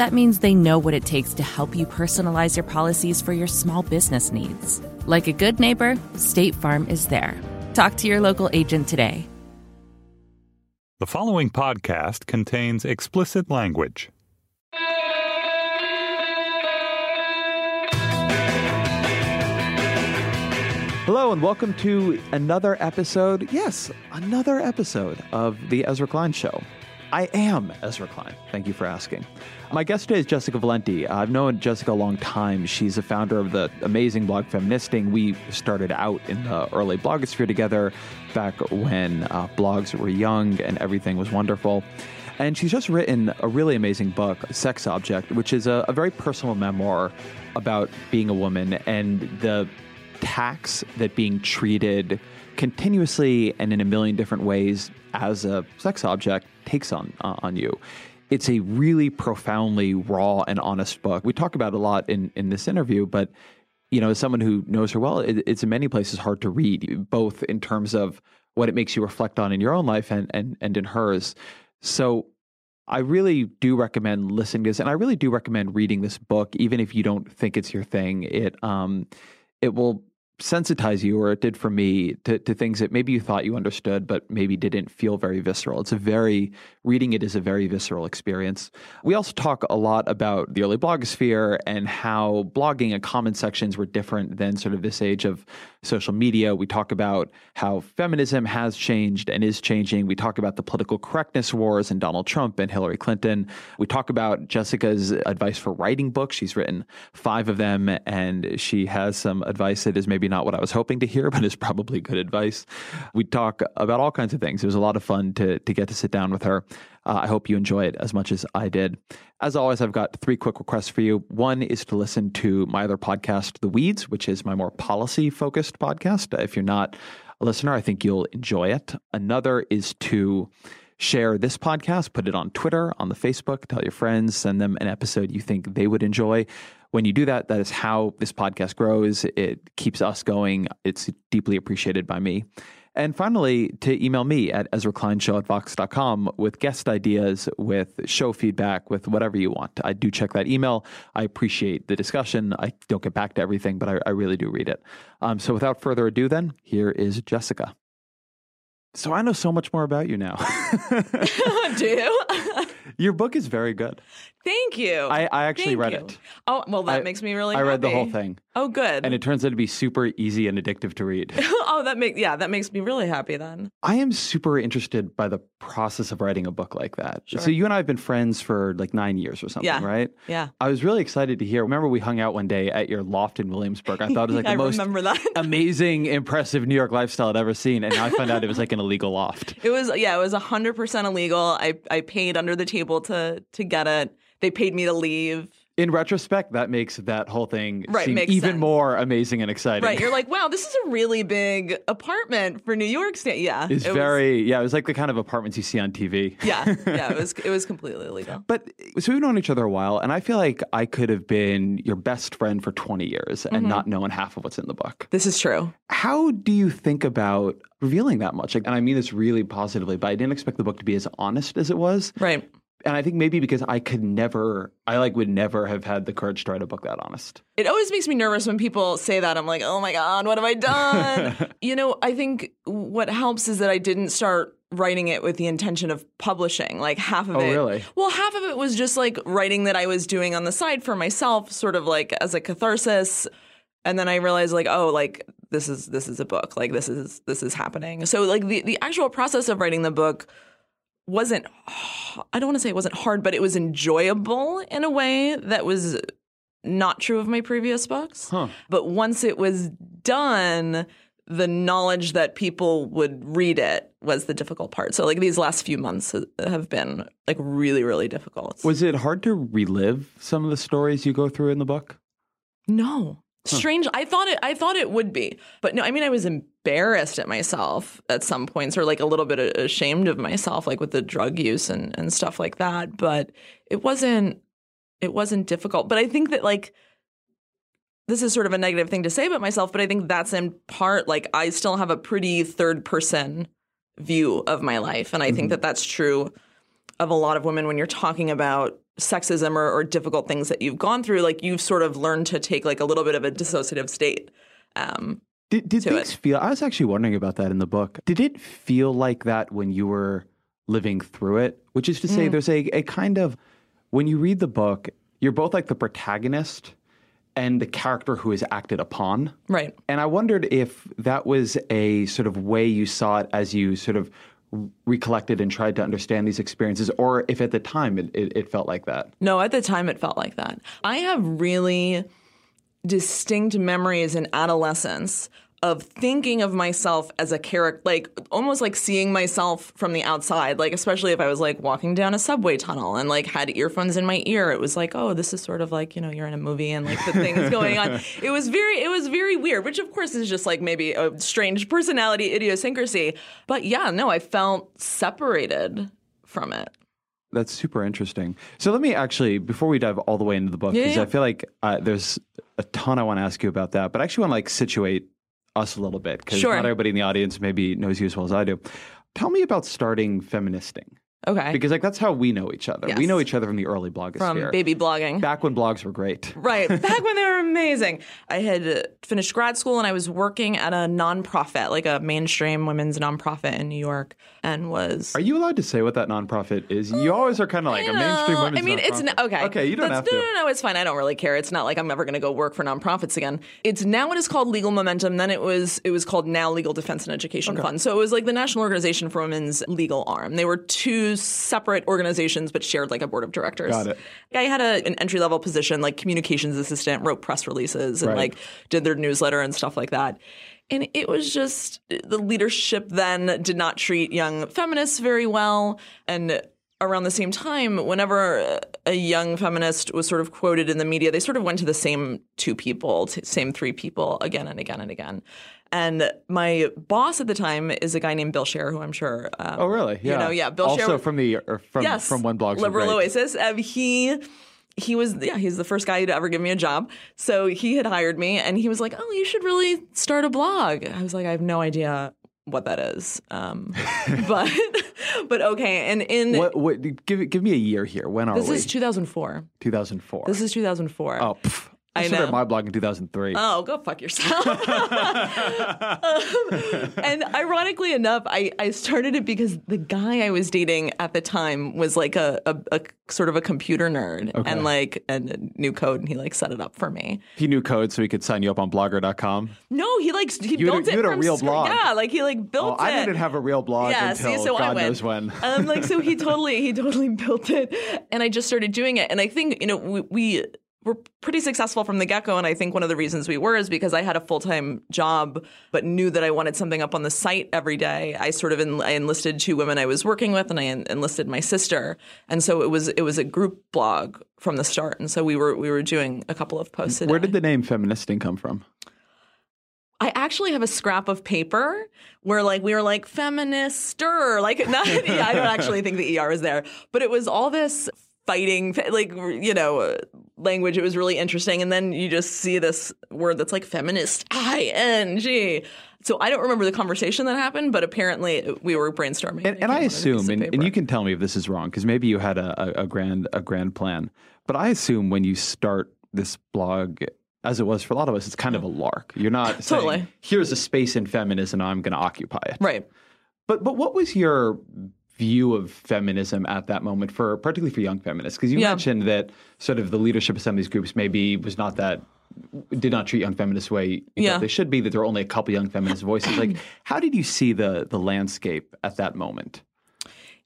That means they know what it takes to help you personalize your policies for your small business needs. Like a good neighbor, State Farm is there. Talk to your local agent today. The following podcast contains explicit language. Hello, and welcome to another episode. Yes, another episode of The Ezra Klein Show. I am Ezra Klein. Thank you for asking. My guest today is Jessica Valenti. I've known Jessica a long time. She's a founder of the amazing blog Feministing. We started out in the early blogosphere together back when uh, blogs were young and everything was wonderful. And she's just written a really amazing book, Sex Object, which is a, a very personal memoir about being a woman and the tax that being treated continuously and in a million different ways as a sex object takes on uh, on you. It's a really profoundly raw and honest book. We talk about it a lot in in this interview, but you know, as someone who knows her well, it, it's in many places hard to read, both in terms of what it makes you reflect on in your own life and and and in hers. So I really do recommend listening to this, and I really do recommend reading this book, even if you don't think it's your thing. It um, it will sensitize you, or it did for me, to, to things that maybe you thought you understood, but maybe didn't feel very visceral. It's a very, reading it is a very visceral experience. We also talk a lot about the early blogosphere and how blogging and comment sections were different than sort of this age of social media. We talk about how feminism has changed and is changing. We talk about the political correctness wars and Donald Trump and Hillary Clinton. We talk about Jessica's advice for writing books. She's written five of them, and she has some advice that is maybe not what I was hoping to hear, but is probably good advice. We talk about all kinds of things. It was a lot of fun to, to get to sit down with her. Uh, I hope you enjoy it as much as I did. As always, I've got three quick requests for you. One is to listen to my other podcast, The Weeds, which is my more policy focused podcast. If you're not a listener, I think you'll enjoy it. Another is to share this podcast, put it on Twitter, on the Facebook, tell your friends, send them an episode you think they would enjoy. When you do that, that is how this podcast grows. It keeps us going. It's deeply appreciated by me. And finally, to email me at EzraKleinShow at Vox.com with guest ideas, with show feedback, with whatever you want. I do check that email. I appreciate the discussion. I don't get back to everything, but I, I really do read it. Um, so without further ado, then, here is Jessica. So I know so much more about you now. Do you? Your book is very good. Thank you. I, I actually Thank read you. it. Oh, well, that I- makes me really I read the happy. whole thing. Oh, good. And it turns out to be super easy and addictive to read. oh, that makes yeah, that makes me really happy then. I am super interested by the process of writing a book like that. Sure. So you and I have been friends for like nine years or something, Yeah. right? Yeah. I was really excited to hear. Remember, we hung out one day at your loft in Williamsburg. I thought it was like the most amazing, impressive New York lifestyle I'd ever seen, and now I found out it was like an illegal loft. It was yeah, it was hundred percent illegal. I I paid under the table to to get it. They paid me to leave. In retrospect, that makes that whole thing Right, seem even sense. more amazing and exciting. Right. You're like, wow, this is a really big apartment for New York State. Yeah. It's it was- very yeah. It was like the kind of apartments you see on TV. yeah. Yeah. It was it was completely illegal. But so we've known each other a while, and I feel like I could have been your best friend for 20 years and Mm-hmm. not known half of what's in the book. This is true. How do you think about revealing that much? Like, and I mean this really positively, but I didn't expect the book to be as honest as it was. Right. And I think maybe because I could never, I like would never have had the courage to write a book that honest. It always makes me nervous when people say that. I'm like, oh my God, what have I done? you know, I think what helps is that I didn't start writing it with the intention of publishing. Like half of Oh, it. really? Well, half of it was just like writing that I was doing on the side for myself, sort of like as a catharsis. And then I realized like, oh, like this is this is a book. Like this is this is happening. So like the, the actual process of writing the book wasn't I don't want to say it wasn't hard, but it was enjoyable in a way that was not true of my previous books. Huh. But once it was done, the knowledge that people would read it was the difficult part. So like these last few months have been like really really difficult. Was it hard to relive some of the stories you go through in the book? No. Strange. I thought it I thought it would be. But no, I mean I was embarrassed at myself at some points or like a little bit ashamed of myself like with the drug use and and stuff like that, but it wasn't it wasn't difficult. But I think that like this is sort of a negative thing to say about myself, but I think that's in part like I still have a pretty third person view of my life and I think that that's true of a lot of women when you're talking about sexism or, or difficult things that you've gone through like you've sort of learned to take like a little bit of a dissociative state um, Did, did things it. feel? I was actually wondering about that in the book. Did it feel like that when you were living through it? Which is to say, Mm. there's a, a kind of when you read the book, you're both like the protagonist and the character who is acted upon. right And I wondered if that was a sort of way you saw it as you sort of recollected and tried to understand these experiences, or if at the time it, it, it felt like that. No, at the time it felt like that. I have really distinct memories in adolescence of thinking of myself as a character, like almost like seeing myself from the outside, like especially if I was like walking down a subway tunnel and like had earphones in my ear. It was like, oh, this is sort of like, you know, you're in a movie and like the things going on. It was very, it was very weird, which of course is just like maybe a strange personality idiosyncrasy. But yeah, no, I felt separated from it. That's super interesting. So let me actually, before we dive all the way into the book, Yeah, because yeah. I feel like uh, there's a ton I want to ask you about that, but I actually want to like situate us a little bit because Sure. not everybody in the audience maybe knows you as well as I do. Tell me about starting feministing Okay. because like that's how we know each other. We know each other from the early blogosphere. from baby blogging. back when blogs were great. Right, back when they were amazing. I had finished grad school and I was working at a nonprofit, like a mainstream women's nonprofit in New York, and was. Are you allowed to say what that nonprofit is? You mm, always are kind of like a mainstream women's I mean, it's nonprofit. n- okay. Okay, you don't That's- have to. No, no, no, it's fine. I don't really care. It's not like I'm ever going to go work for nonprofits again. It's now it is called Legal Momentum. Then it was it was called Now Legal Defense and Education Fund. So it was like the National Organization for Women's Legal Arm. They were two separate organizations, but shared like a board of directors. Got it. I had a, an entry level position, like communications assistant, wrote press releases, and Right. like did their newsletter and stuff like that. And it was just the leadership then did not treat young feminists very well. And around the same time, whenever a young feminist was sort of quoted in the media, they sort of went to the same two people, same three people again and again and again. And my boss at the time is a guy named Bill Scher, who I'm sure. Um, Oh, really? Yeah. You know, yeah. Bill also Scher, from the from yes, from when blogs Liberal. Oasis. Um, he he was yeah he's the first guy to ever give me a job. So he had hired me, and he was like, "Oh, you should really start a blog." I was like, "I have no idea." What that is, um, but but okay, and in What, what, give give me a year here. When are this we? This is 2004. 2004. This is 2004. oh, pff, I, I started my blog in 2003. Oh, go fuck yourself. Um, and ironically enough, I, I started it because the guy I was dating at the time was like a, a, a sort of a computer nerd Okay. and like and knew code and he like set it up for me. he knew code so he could sign you up on Blogger.com. No, he like he You had a- built it you had a from real scr- blog. Yeah, like he like built Oh, it. I didn't have a real blog yeah, until see, so I God knows when. um, like so he totally he totally built it, and I just started doing it. And I think you know we, we were pretty successful from the get go. And I think one of the reasons we were is because I had a full time job, but knew that I wanted something up on the site every day. I sort of en- I enlisted two women I was working with, and I en- enlisted my sister. And so it was it was a group blog from the start. And so we were we were doing a couple of posts. Where did the name Feministing come from? I actually have a scrap of paper where like we were like feminister, like not, yeah, I don't actually think the ER is there, but it was all this fighting, like you know, uh, language. It was really interesting, and then you just see this word that's like feminist, I N G. So I don't remember the conversation that happened, but apparently we were brainstorming. And, and I on a piece assume, and, and you can tell me if this is wrong, because maybe you had a, a, a grand a grand plan. But I assume when you start this blog, as it was for a lot of us, it's kind of a lark. You're not saying, Totally. here's a space in feminism, I'm going to occupy it. right. But but what was your view of feminism at that moment for particularly for young feminists? Because you Yeah. mentioned that sort of the leadership of some of these groups maybe was not that did not treat young feminists the way Yeah. they should be, that there were only a couple young feminist voices. Like how did you see the the landscape at that moment?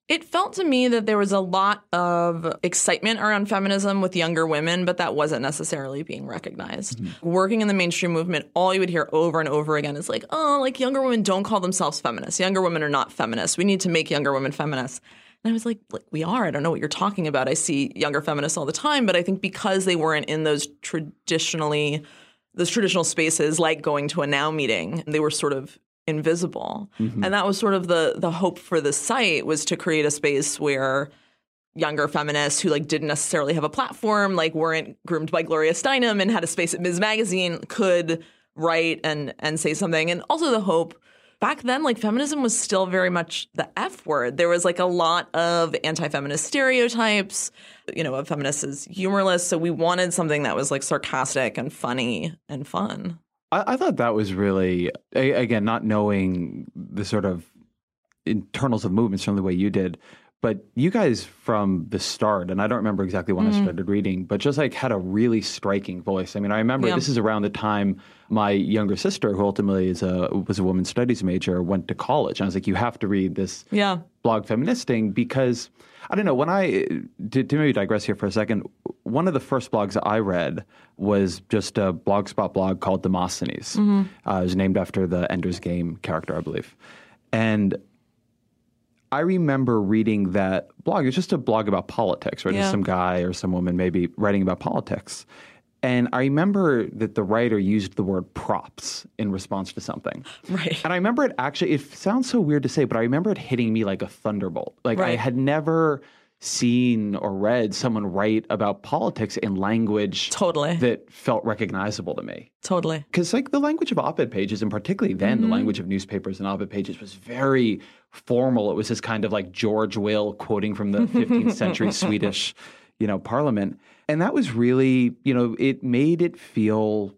It felt to me that there was a lot of excitement around feminism with younger women, but that wasn't necessarily being recognized. Mm-hmm. Working in the mainstream movement, all you would hear over and over again is like, oh, like younger women don't call themselves feminists. Younger women are not feminists. We need to make younger women feminists. And I was like, like, we are. I don't know what you're talking about. I see younger feminists all the time, but I think because they weren't in those traditionally, those traditional spaces like going to a now meeting, they were sort of invisible. Mm-hmm. And that was sort of the the hope for the site was to create a space where younger feminists who like didn't necessarily have a platform, like weren't groomed by Gloria Steinem and had a space at Ms. Magazine, could write and and say something. And also the hope back then, like feminism was still very much the F word. There was like a lot of anti-feminist stereotypes. You know, a feminist is humorless, so we wanted something that was like sarcastic and funny and fun. I, I thought that was really a, again not knowing the sort of internals of movements from the way you did. But you guys from the start, and I don't remember exactly when Mm-hmm. I started reading, but just like had a really striking voice. I mean, I remember Yeah. this is around the time my younger sister, who ultimately is a was a women's studies major, went to college. And I was like, you have to read this Yeah. blog feministing because I don't know when I to, to maybe digress here for a second. One of the first blogs I read was just a blogspot blog called Demosthenes. Uh, it was named after the Ender's Game character, I believe, and. I remember reading that blog. It was just a blog about politics, right? Yeah. Just some guy or some woman maybe writing about politics. And I remember that the writer used the word props in response to something. Right. And I remember it actually, it sounds so weird to say, but I remember it hitting me like a thunderbolt. Like I had never seen or read someone write about politics in language Totally. that felt recognizable to me. Totally. Because like the language of op-ed pages, and particularly then the mm-hmm. language of newspapers and op-ed pages was very formal. It was this kind of like George Will quoting from the 15th century Swedish, you know, parliament, and that was really, you know, it made it feel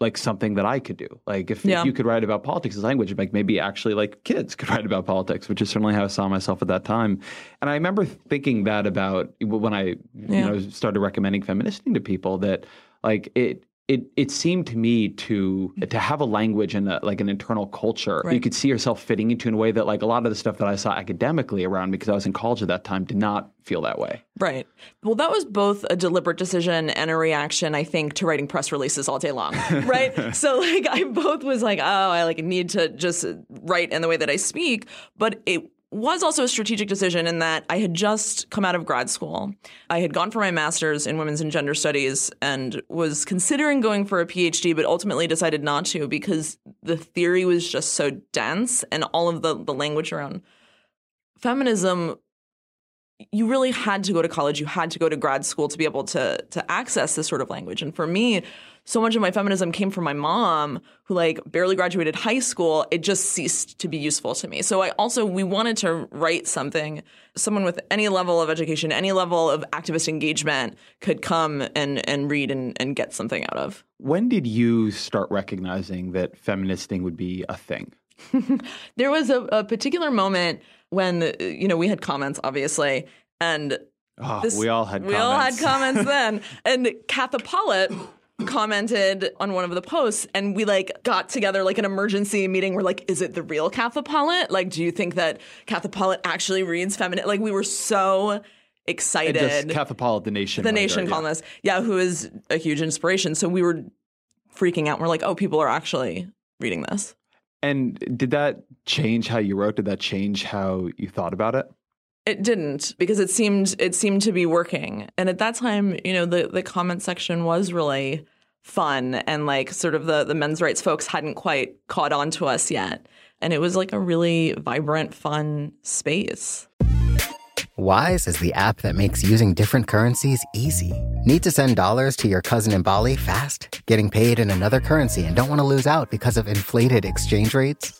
like something that I could do. Like if, Yeah. if you could write about politics as language, like maybe actually like kids could write about politics, which is certainly how I saw myself at that time. And I remember thinking that about when I, you know, started recommending feministing to people that like it it it seemed to me to mm-hmm. to have a language and a, like an internal culture you could see yourself fitting into in a way that like a lot of the stuff that I saw academically around me because I was in college at that time did not feel that way. Right. Well, that was both a deliberate decision and a reaction, I think, to writing press releases all day long. Right. so, like, I both was like, oh, I like need to just write in the way that I speak, but it was also a strategic decision in that I had just come out of grad school. I had gone for my master's in women's and gender studies and was considering going for a PhD, but ultimately decided not to because the theory was just so dense and all of the, the language around feminism you really had to go to college, you had to go to grad school to be able to to access this sort of language. And for me, so much of my feminism came from my mom, who like barely graduated high school. It just ceased to be useful to me. So I also we wanted to write something someone with any level of education, any level of activist engagement could come and and read and, and get something out of. When did you start recognizing that feministing would be a thing? There was a, a particular moment when uh, you know we had comments, obviously, and Oh, This- we all had we all had comments then. And Katha Pollitt commented on one of the posts and we like got together like an emergency meeting we're like is it the real Katha Pollitt like do you think that Katha Pollitt actually reads feminine like we were so And excited just Katha Pollitt the nation. the writer, nation yeah. columnist yeah who is a huge inspiration so we were freaking out we're like oh people are actually reading this And did that change how you wrote? Did that change how you thought about it? It didn't because it seemed it seemed to be working. And at that time, you know, the the comment section was really fun and like sort of the the men's rights folks hadn't quite caught on to us yet. And it was like a really vibrant, fun space. Wise is the app that makes using different currencies easy. Need to send dollars to your cousin in Bali fast? Getting paid in another currency and don't want to lose out because of inflated exchange rates?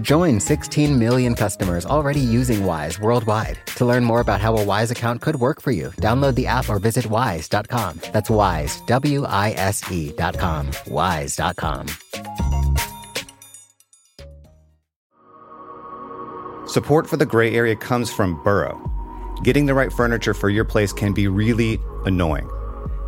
Join 16 million customers already using Wise worldwide. To learn more about how a Wise account could work for you, download the app or visit wise.com. That's wise, W I S E.com. Wise.com. Support for the gray area comes from Burrow. Getting the right furniture for your place can be really annoying.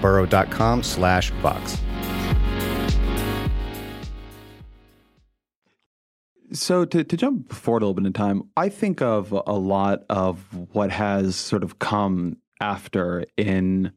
burrow.com slash Vox. So to, to jump forward a little bit in time, I think of a lot of what has sort of come after in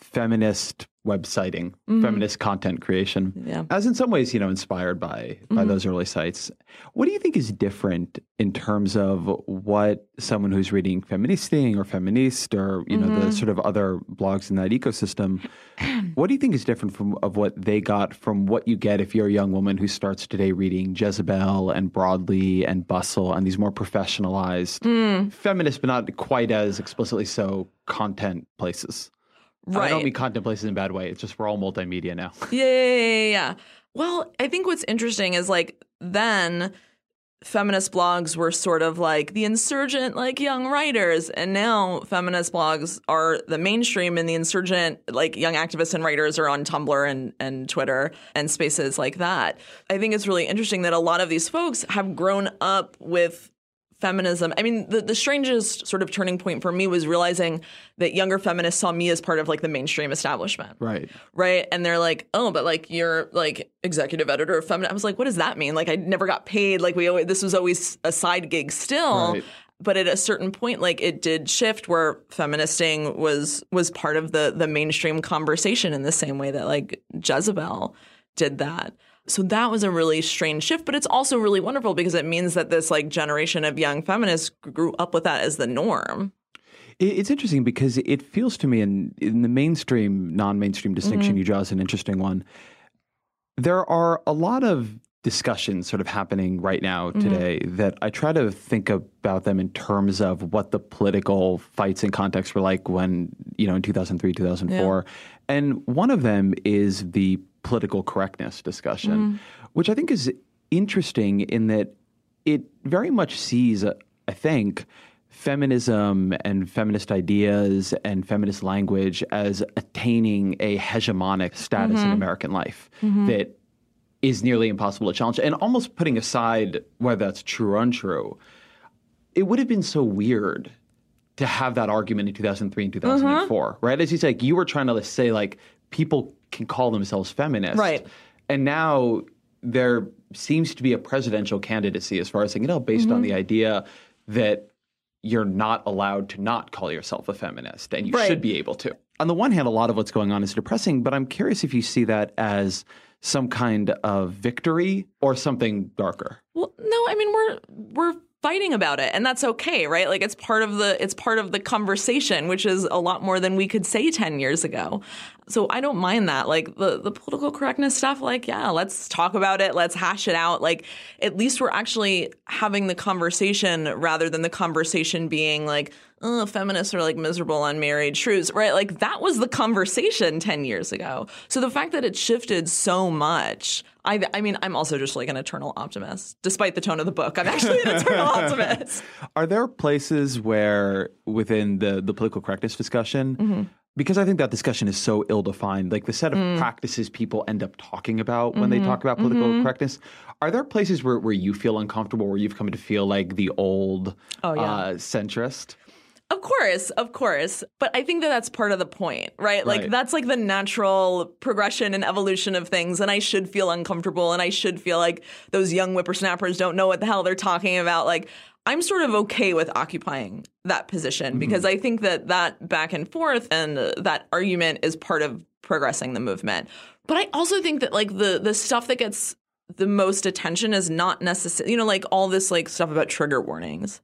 feminist websiting, mm-hmm. feminist content creation, yeah. as in some ways, you know, inspired by by mm-hmm. those early sites. What do you think is different in terms of what someone who's reading Feministing or Feministe or you mm-hmm. know the mm-hmm. sort of other blogs in that ecosystem? what do you think is different from of what they got from what you get if you're a young woman who starts today reading Jezebel and Broadly and Bustle and these more professionalized mm. feminist, but not quite as explicitly so content places? Right. I don't mean content places in a bad way. It's just we're all multimedia now. yeah, yeah, yeah, yeah. Well, I think what's interesting is like then feminist blogs were sort of like the insurgent like young writers and now feminist blogs are the mainstream and the insurgent like young activists and writers are on Tumblr and and Twitter and spaces like that. I think it's really interesting that a lot of these folks have grown up with feminism. I mean, the, the strangest sort of turning point for me was realizing that younger feminists saw me as part of like the mainstream establishment. Right. Right. And they're like, oh, but like you're like executive editor of feminist. I was like, what does that mean? Like I never got paid. Like we always, this was always a side gig still. Right. But at a certain point, like it did shift where feministing was was part of the the mainstream conversation in the same way that like Jezebel did that. So that was a really strange shift, but it's also really wonderful because it means that this like generation of young feminists grew up with that as the norm. It's interesting because it feels to me, in, in the mainstream, non mainstream distinction mm-hmm. you draw is an interesting one. There are a lot of discussions sort of happening right now mm-hmm. today mm-hmm. that I try to think about them in terms of what the political fights and context were like when, you know, in 2003, 2004. Yeah. And one of them is the political correctness discussion, mm. which I think is interesting in that it very much sees, uh, I think, feminism and feminist ideas and feminist language as attaining a hegemonic status mm-hmm. in American life mm-hmm. that is nearly impossible to challenge. And almost putting aside whether that's true or untrue, it would have been so weird to have that argument in 2003 and 2004, mm-hmm. right? As you say, like, you were trying to say like people can call themselves feminists. Right. And now there seems to be a presidential candidacy as far as saying, you know, based mm-hmm. on the idea that you're not allowed to not call yourself a feminist and you right. should be able to. On the one hand, a lot of what's going on is depressing, but I'm curious if you see that as some kind of victory or something darker? Well, no, I mean we're we're fighting about it and that's okay right like it's part of the it's part of the conversation which is a lot more than we could say 10 years ago so i don't mind that like the the political correctness stuff like yeah let's talk about it let's hash it out like at least we're actually having the conversation rather than the conversation being like oh, feminists are like miserable unmarried shrews, right? Like that was the conversation 10 years ago. So the fact that it shifted so much, I, I mean, I'm also just like an eternal optimist. Despite the tone of the book, I'm actually an eternal optimist. Are there places where within the, the political correctness discussion, mm-hmm. Because I think that discussion is so ill defined, like the set of mm. practices people end up talking about when mm-hmm. they talk about political mm-hmm. correctness, are there places where, where you feel uncomfortable, where you've come to feel like the old oh, yeah. uh, centrist? Of course, of course. But I think that that's part of the point, right? Like right. that's like the natural progression and evolution of things. And I should feel uncomfortable and I should feel like those young whippersnappers don't know what the hell they're talking about. Like I'm sort of okay with occupying that position mm-hmm. because I think that that back and forth and that argument is part of progressing the movement. But I also think that like the the stuff that gets the most attention is not necessarily, you know, like all this like stuff about trigger warnings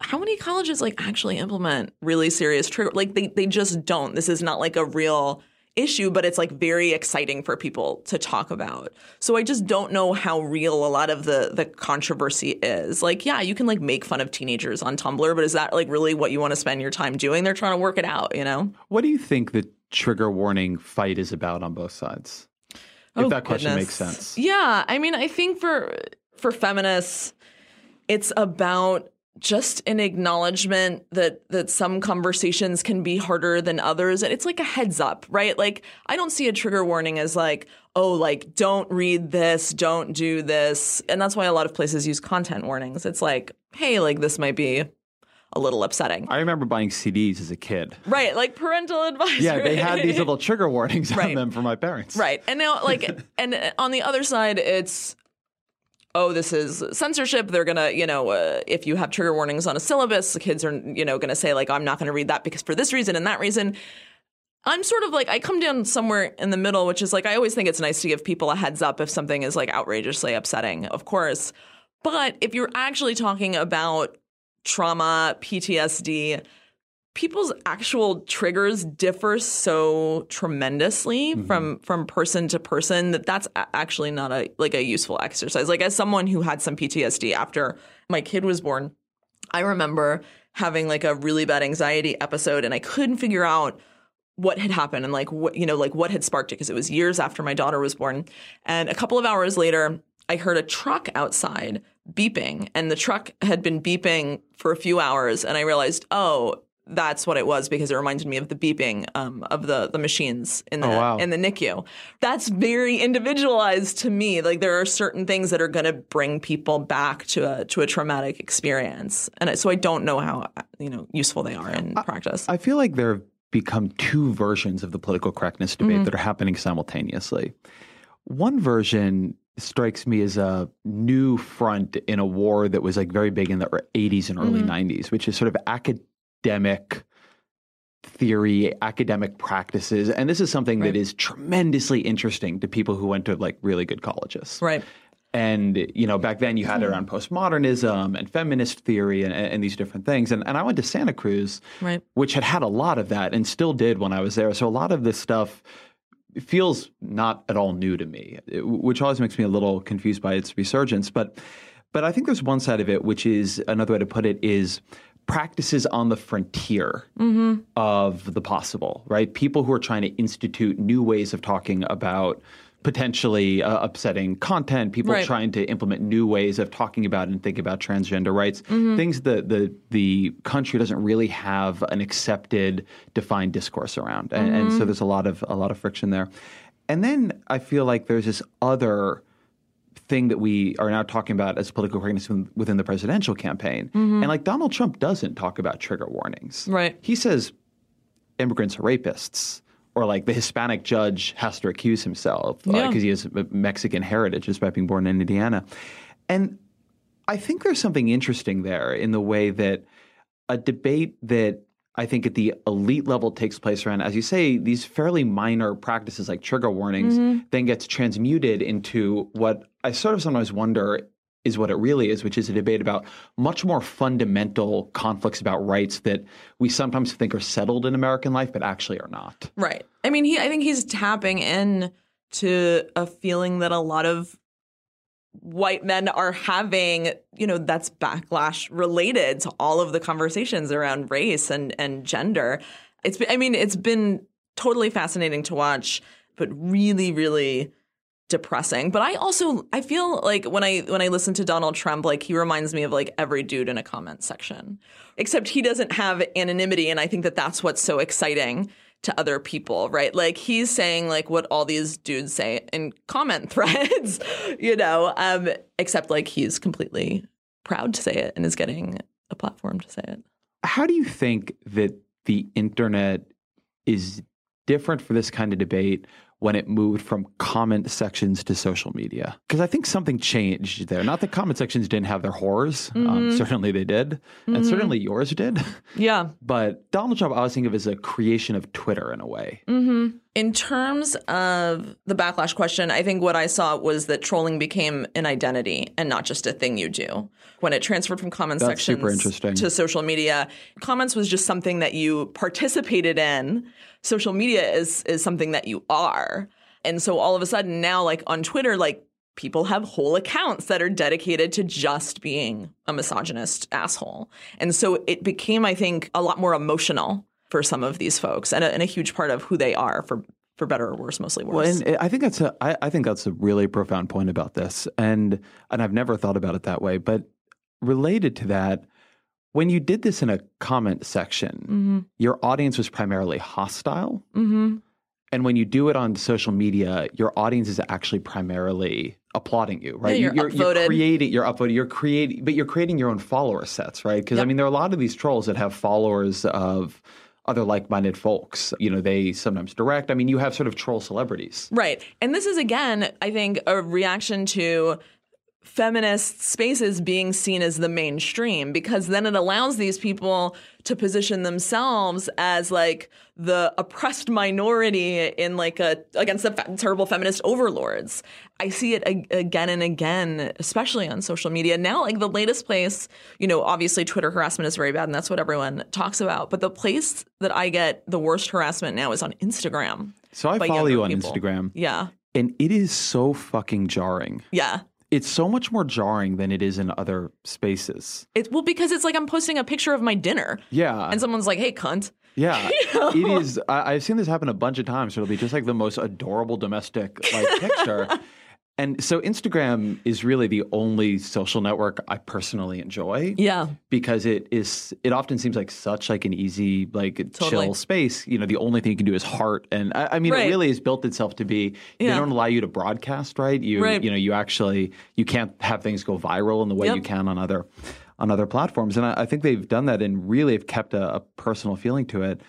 how many colleges like actually implement really serious trigger like they they just don't this is not like a real issue but it's like very exciting for people to talk about. So i just don't know how real a lot of the the controversy is. Like yeah you can like make fun of teenagers on tumblr but is that like really what you want to spend your time doing? They're trying to work it out you know? What do you think the trigger warning fight is about on both sides? If oh, that question goodness. makes sense. Yeah i mean i think for for feminists it's about just an acknowledgement that that some conversations can be harder than others and it's like a heads up right like i don't see a trigger warning as like oh like don't read this don't do this and that's why a lot of places use content warnings it's like hey like this might be a little upsetting. I remember buying CDs as a kid. Right, like parental advice. Yeah, they had these little trigger warnings right. on them for my parents. Right. And now like and on the other side it's oh, this is censorship. They're gonna, you know, uh, if you have trigger warnings on a syllabus, the kids are, you know, gonna say like, I'm not gonna read that because for this reason and that reason. I'm sort of like I come down somewhere in the middle, which is like I always think it's nice to give people a heads up if something is like outrageously upsetting, of course. But if you're actually talking about trauma, PTSD, people's actual triggers differ so tremendously mm-hmm. from from person to person that that's actually not a like a useful exercise like as someone who had some PTSD after my kid was born i remember having like a really bad anxiety episode and i couldn't figure out what had happened and like what you know like what had sparked it because it was years after my daughter was born and a couple of hours later i heard a truck outside beeping and the truck had been beeping for a few hours and i realized oh that's what it was because it reminded me of the beeping um, of the the machines in the oh, wow. in the NICU. That's very individualized to me. Like there are certain things that are going to bring people back to a to a traumatic experience, and so I don't know how you know useful they are in I, practice. I feel like there have become two versions of the political correctness debate mm-hmm. that are happening simultaneously. One version strikes me as a new front in a war that was like very big in the 80s and early mm-hmm. 90s, which is sort of academic academic theory, academic practices. And this is something right. that is tremendously interesting to people who went to like really good colleges. Right. And, you know, back then you had it hmm. around postmodernism and feminist theory and, and these different things. And, and I went to Santa Cruz, right. which had had a lot of that and still did when I was there. So a lot of this stuff feels not at all new to me, which always makes me a little confused by its resurgence. But but I think there's one side of it, which is another way to put it is practices on the frontier mm-hmm. of the possible, right? People who are trying to institute new ways of talking about potentially uh, upsetting content, people right. trying to implement new ways of talking about and thinking about transgender rights, mm-hmm. things that the the country doesn't really have an accepted defined discourse around, and, mm-hmm. and so mm-hmm. there's a lot of a lot of friction there. And then I feel like there's this other thing that we are now talking about as political correctness within the presidential campaign. Mm-hmm. And like Donald Trump doesn't talk about trigger warnings. Right. He says immigrants are rapists. Or like the Hispanic judge has to recuse himself because uh, yeah. uh, he has Mexican heritage despite being born in Indiana. And I think there's something interesting there in the way that a debate that I think at the elite level takes place around, as you say, these fairly minor practices like trigger warnings, Mm-hmm. then gets transmuted into what I sort of sometimes wonder is what it really is, which is a debate about much more fundamental conflicts about rights that we sometimes think are settled in American life, but actually are not. Right. I mean, he. I think he's tapping in to a feeling that a lot of white men are having. You know, that's backlash related to all of the conversations around race and and gender. It's. Been, I mean, it's been totally fascinating to watch, but really, really depressing. But I also I feel like when I when I listen to Donald Trump, like he reminds me of like every dude in a comment section, except he doesn't have anonymity, and I think that that's what's so exciting to other people, right? Like he's saying like what all these dudes say in comment threads, you know, um, except like he's completely proud to say it and is getting a platform to say it. How do you think that the internet is different for this kind of debate when it moved from comment sections to social media? Because I think something changed there. Not that comment sections didn't have their horrors. Um, mm-hmm. certainly they did. And mm-hmm. certainly yours did. Yeah. But Donald Trump, I was thinking of as a creation of Twitter in a way. Mm-hmm. In terms of the backlash question, I think what I saw was that trolling became an identity and not just a thing you do. When it transferred from comment That's sections to social media, comments was just something that you participated in. Social media is is something that you are. And so all of a sudden now like on Twitter like people have whole accounts that are dedicated to just being a misogynist asshole. And so it became I think a lot more emotional for some of these folks and a, and a huge part of who they are for for better or worse mostly worse. Well, and uh, I think that's a I, I think that's a really profound point about this, and and I've never thought about it that way. But related to that, when you did this in a comment section, your audience was primarily hostile, mm-hmm. and when you do it on social media, your audience is actually primarily applauding you, right? Yeah, you're You- you're, creating, you're upvoted, you're creating, but you're creating your own follower sets, right? Because I mean, there are a lot of these trolls that have followers of other like-minded folks. You know, they sometimes direct. I mean, you have sort of troll celebrities. Right. And this is, again, I think, a reaction to feminist spaces being seen as the mainstream because then it allows these people to position themselves as like the oppressed minority in like a against the fe- terrible feminist overlords. I see it ag- again and again, especially on social media. Now, like the latest place, you know, obviously Twitter harassment is very bad and that's what everyone talks about. But the place that I get the worst harassment now is on Instagram. So I follow you on people. Instagram, Yeah. and it is so fucking jarring. Yeah. It's so much more jarring than it is in other spaces. It's well because it's like I'm posting a picture of my dinner Yeah, and someone's like, "Hey, cunt." yeah. It is. I, I've seen this happen a bunch of times. So it'll be just like the most adorable domestic like picture. And so Instagram is really the only social network I personally enjoy. Yeah. because it is it often seems like such like an easy like Totally. chill space you know the only thing you can do is heart and i, I mean Right. it really has built itself to be yeah. they don't allow you to broadcast right you Right. you know you actually you can't have things go viral in the way Yep. you can on other on other platforms and I, I think they've done that and really have kept a, a personal feeling to it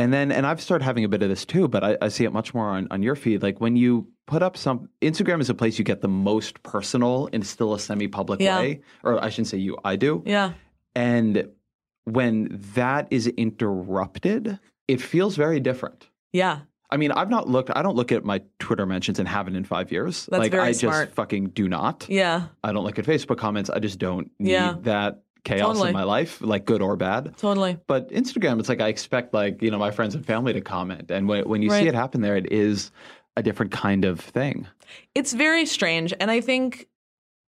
and then and i've started having a bit of this too but i, I see it much more on, on your feed like when you put up some instagram is a place you get the most personal in still a semi-public Yeah. way or i shouldn't say you i do Yeah. and when that is interrupted, it feels very different. Yeah. I mean, I've not looked, I don't look at my Twitter mentions and haven't in five years. That's like, very I just smart. fucking do not. Yeah. I don't look at Facebook comments. I just don't need Yeah. that chaos Totally. in my life, like good or bad. Totally. But Instagram, it's like I expect, like, you know, my friends and family to comment. And when, when you Right. see it happen there, it is a different kind of thing. It's very strange and I think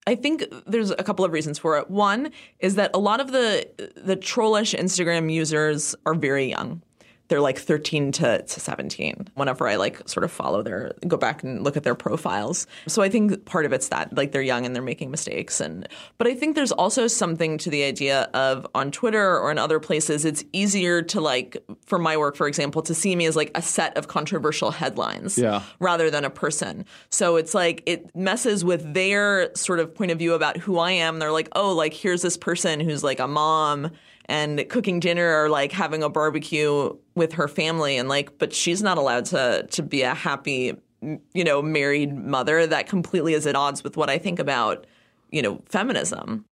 I think there's a couple of reasons for it. One is that a lot of the the trollish Instagram users are very young. They're like 13 to, to 17 whenever I like sort of follow their go back and look at their profiles. So I think part of it's that like they're young and they're making mistakes and but I think there's also something to the idea of on Twitter or in other places it's easier to like for my work for example to see me as like a set of controversial headlines Yeah. rather than a person. So it's like it messes with their sort of point of view about who I am. They're like, oh, like here's this person who's like a mom and cooking dinner or like having a barbecue with her family and like but she's not allowed to to be a happy you know married mother that completely is at odds with what I think about you know feminism.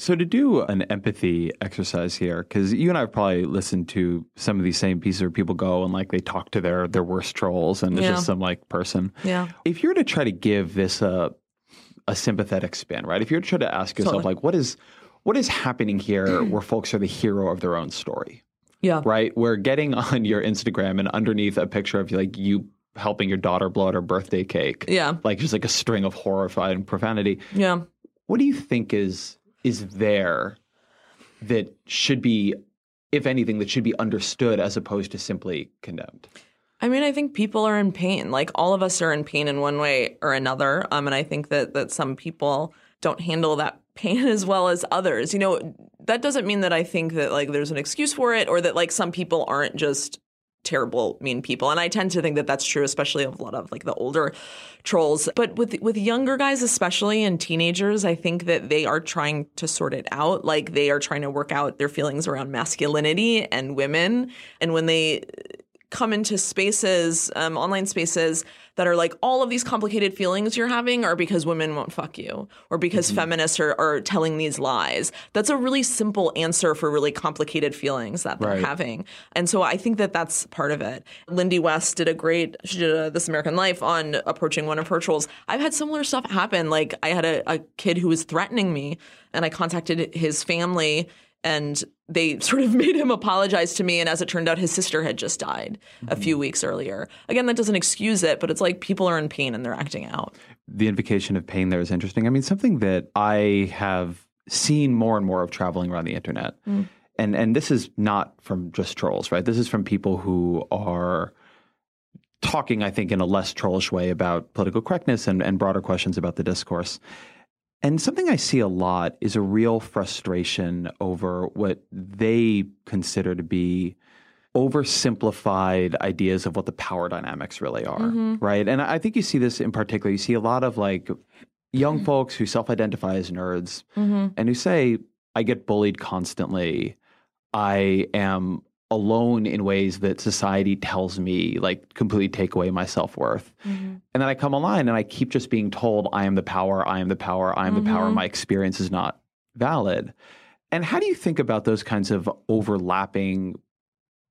So to do an empathy exercise here, because you and I have probably listened to some of these same pieces where people go and like they talk to their their worst trolls and it's Yeah. just some like person. Yeah. If you were to try to give this a a sympathetic spin, right? If you were to try to ask yourself Totally. like what is what is happening here where folks are the hero of their own story, Yeah. right? Where getting on your Instagram and underneath a picture of like you helping your daughter blow out her birthday cake, Yeah. like just like a string of horrifying profanity. Yeah. What do you think is is there that should be, if anything, that should be understood as opposed to simply condemned? I mean, I think people are in pain. Like all of us are in pain in one way or another. Um, and I think that that some people don't handle that pain as well as others. You know, that doesn't mean that I think that like there's an excuse for it or that like some people aren't just terrible mean people. And i tend to think that that's true especially of a lot of like the older trolls. But with with younger guys especially and teenagers i think that they are trying to sort it out. Like they are trying to work out their feelings around masculinity and women. And when they come into spaces, um, online spaces that are like all of these complicated feelings you're having are because women won't fuck you or because feminists are, are telling these lies. That's a really simple answer for really complicated feelings that they're Right. having. And so I think that that's part of it. Lindy West did a great, she did a, This American Life on approaching one of her trolls. I've had similar stuff happen. Like I had a, a kid who was threatening me and I contacted his family and they sort of made him apologize to me and as it turned out his sister had just died a few mm-hmm. weeks earlier again that doesn't excuse it but it's like people are in pain and they're acting out The invocation of pain there is interesting. I mean, something that I have seen more and more of traveling around the internet, mm. and and this is not from just trolls, right? This is from people who are talking, I think, in a less trollish way about political correctness and, and broader questions about the discourse. And something I see a lot is a real frustration over what they consider to be oversimplified ideas of what the power dynamics really are, mm-hmm. right? And I think you see this in particular. You see a lot of like young folks who self-identify as nerds mm-hmm. and who say, "I get bullied constantly. I am alone in ways that society tells me like completely take away my self-worth." Mm-hmm. And then I come online and I keep just being told, "I am the power. I am the power. I am the power. Mm-hmm. My experience is not valid." And how do you think about those kinds of overlapping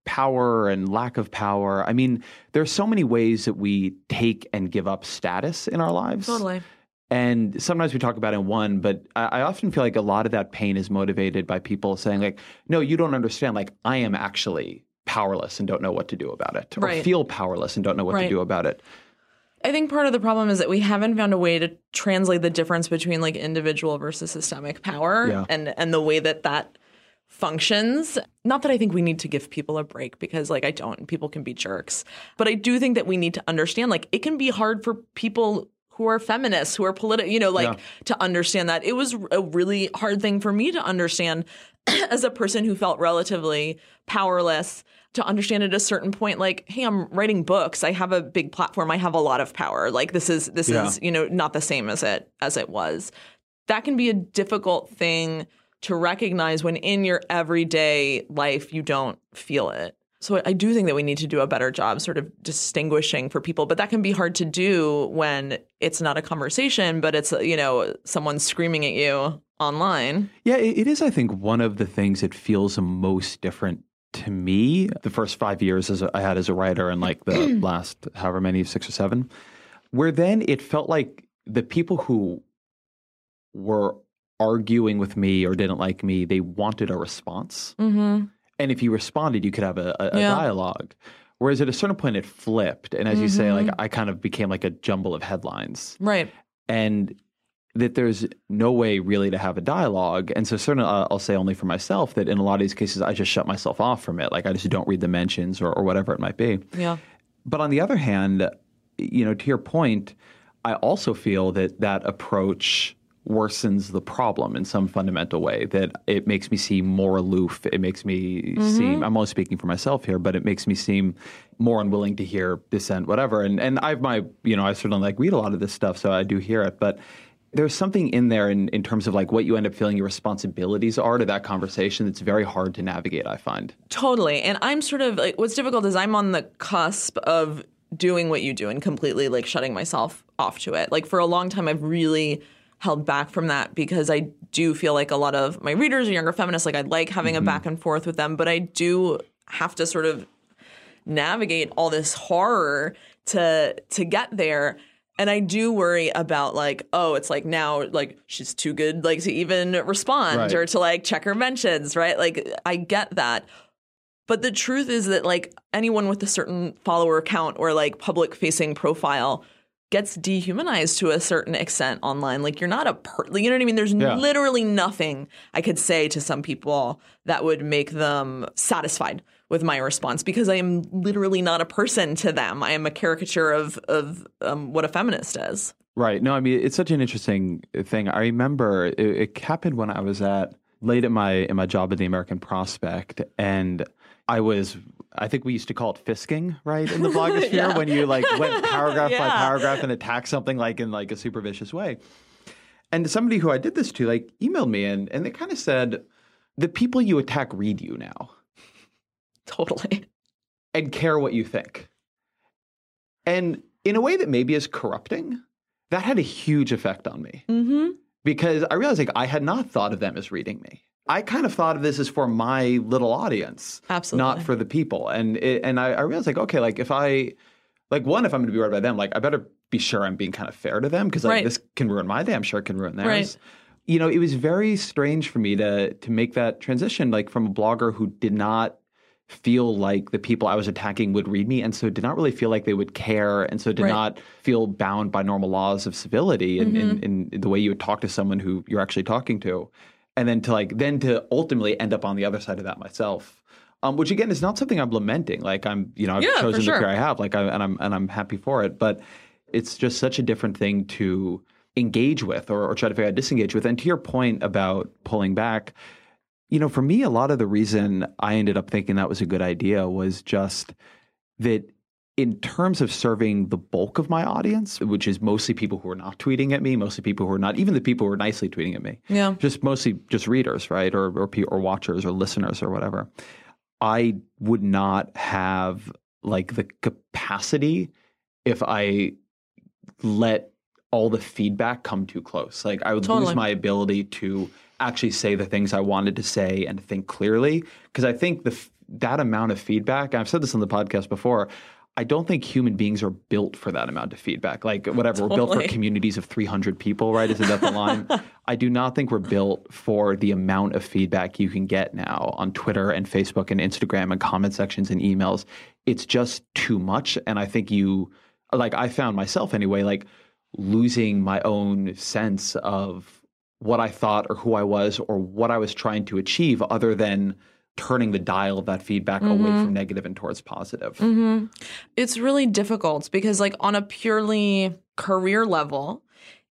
power and lack of power? I mean, there's so many ways that we take and give up status in our lives. totally And sometimes we talk about it in one, but I, I often feel like a lot of that pain is motivated by people saying, like, no, you don't understand. Like, I am actually powerless and don't know what to do about it, or Right. feel powerless and don't know what to do about it. I think part of the problem is that we haven't found a way to translate the difference between like individual versus systemic power Yeah. and and the way that that functions. Not that I think we need to give people a break because like I don't people can be jerks. But I do think that we need to understand like it can be hard for people who are feminists, who are political, you know, like Yeah. to understand that. It was a really hard thing for me to understand as a person who felt relatively powerless to understand at a certain point like hey i'm writing books i have a big platform i have a lot of power like this is this Yeah. is you know not the same as it as it was that can be a difficult thing to recognize when in your everyday life you don't feel it so i do think that we need to do a better job sort of distinguishing for people but that can be hard to do when it's not a conversation but it's you know someone screaming at you online Yeah, it, is, I think, one of the things that feels most different to me the first five years as I had as a writer and like the last however many, six or seven, where then it felt like the people who were arguing with me or didn't like me, they wanted a response. mm-hmm. And if you responded, you could have a, a, a Yeah. dialogue. Whereas at a certain point, it flipped. And as you say, Mm-hmm. like I kind of became like a jumble of headlines right and that there's no way really to have a dialogue. And so, certainly, uh, I'll say only for myself that in a lot of these cases, I just shut myself off from it. Like, I just don't read the mentions or, or whatever it might be. yeah But on the other hand, you know, to your point, I also feel that that approach worsens the problem in some fundamental way that it makes me seem more aloof it makes me seem mm-hmm. i'm only speaking for myself here but it makes me seem more unwilling to hear dissent whatever and and i've my you know i certainly like read a lot of this stuff so i do hear it but there's something in there in, in terms of like what you end up feeling your responsibilities are to that conversation that's very hard to navigate i find Totally. And I'm sort of like what's difficult is I'm on the cusp of doing what you do and completely like shutting myself off to it. Like for a long time I've really held back from that because I do feel like a lot of my readers are younger feminists. Like I like having a mm-hmm. back and forth with them, but I do have to sort of navigate all this horror to to get there. And I do worry about like, oh, it's like now like she's too good like to even respond Right. or to like check her mentions, right? Like I get that. But the truth is that like anyone with a certain follower count or like public facing profile gets dehumanized to a certain extent online. Like you're not a per you know what I mean? There's Yeah. literally nothing I could say to some people that would make them satisfied with my response because I am literally not a person to them. I am a caricature of of um, what a feminist is. Right. No, I mean it's such an interesting thing. I remember it, it happened when I was at late at my in my job at the American Prospect, and I was. I think we used to call it fisking, right, in the blogosphere Yeah. when you like went paragraph by paragraph and attacked something like in like a super vicious way. And somebody who I did this to like emailed me and and they kind of said, "The people you attack read you now." Totally. and care what you think. And in a way that maybe is corrupting, that had a huge effect on me Mm-hmm. Because I realized like I had not thought of them as reading me. I kind of thought of this as for my little audience, Absolutely. not for the people. And it, and I, I realized like okay, like if I like one, if I'm going to be read by them, like I better be sure I'm being kind of fair to them because like Right. this can ruin my day. I'm sure it can ruin theirs. Right. You know, it was very strange for me to to make that transition, like from a blogger who did not feel like the people I was attacking would read me, and so did not really feel like they would care, and so did Right. not feel bound by normal laws of civility in, Mm-hmm. in, in the way you would talk to someone who you're actually talking to, and then to like then to ultimately end up on the other side of that myself. Um, which again is not something I'm lamenting. Like I'm, you know, I've Yeah, chosen sure. the career I have. Like I, and I'm and I'm happy for it. But it's just such a different thing to engage with or, or try to figure out disengage with. And to your point about pulling back, you know, for me, a lot of the reason I ended up thinking that was a good idea was just that in terms of serving the bulk of my audience, which is mostly people who are not tweeting at me, mostly people who are not, even the people who are nicely tweeting at me, Yeah. just mostly just readers, right, or or, pe- or watchers or listeners or whatever. I would not have like the capacity if I let all the feedback come too close. Like I would Totally. lose my ability to actually say the things I wanted to say and think clearly because I think the that amount of feedback. I've said this on the podcast before. I don't think human beings are built for that amount of feedback. Like whatever, we're built for communities of 300 people, right? Isn't that the line? I do not think we're built for the amount of feedback you can get now on Twitter and Facebook and Instagram and comment sections and emails. It's just too much. And I think you, like, I found myself anyway, like losing my own sense of what I thought or who I was or what I was trying to achieve other than turning the dial of that feedback away mm-hmm. from negative and towards positive. Mm-hmm. It's really difficult because, like, on a purely career level,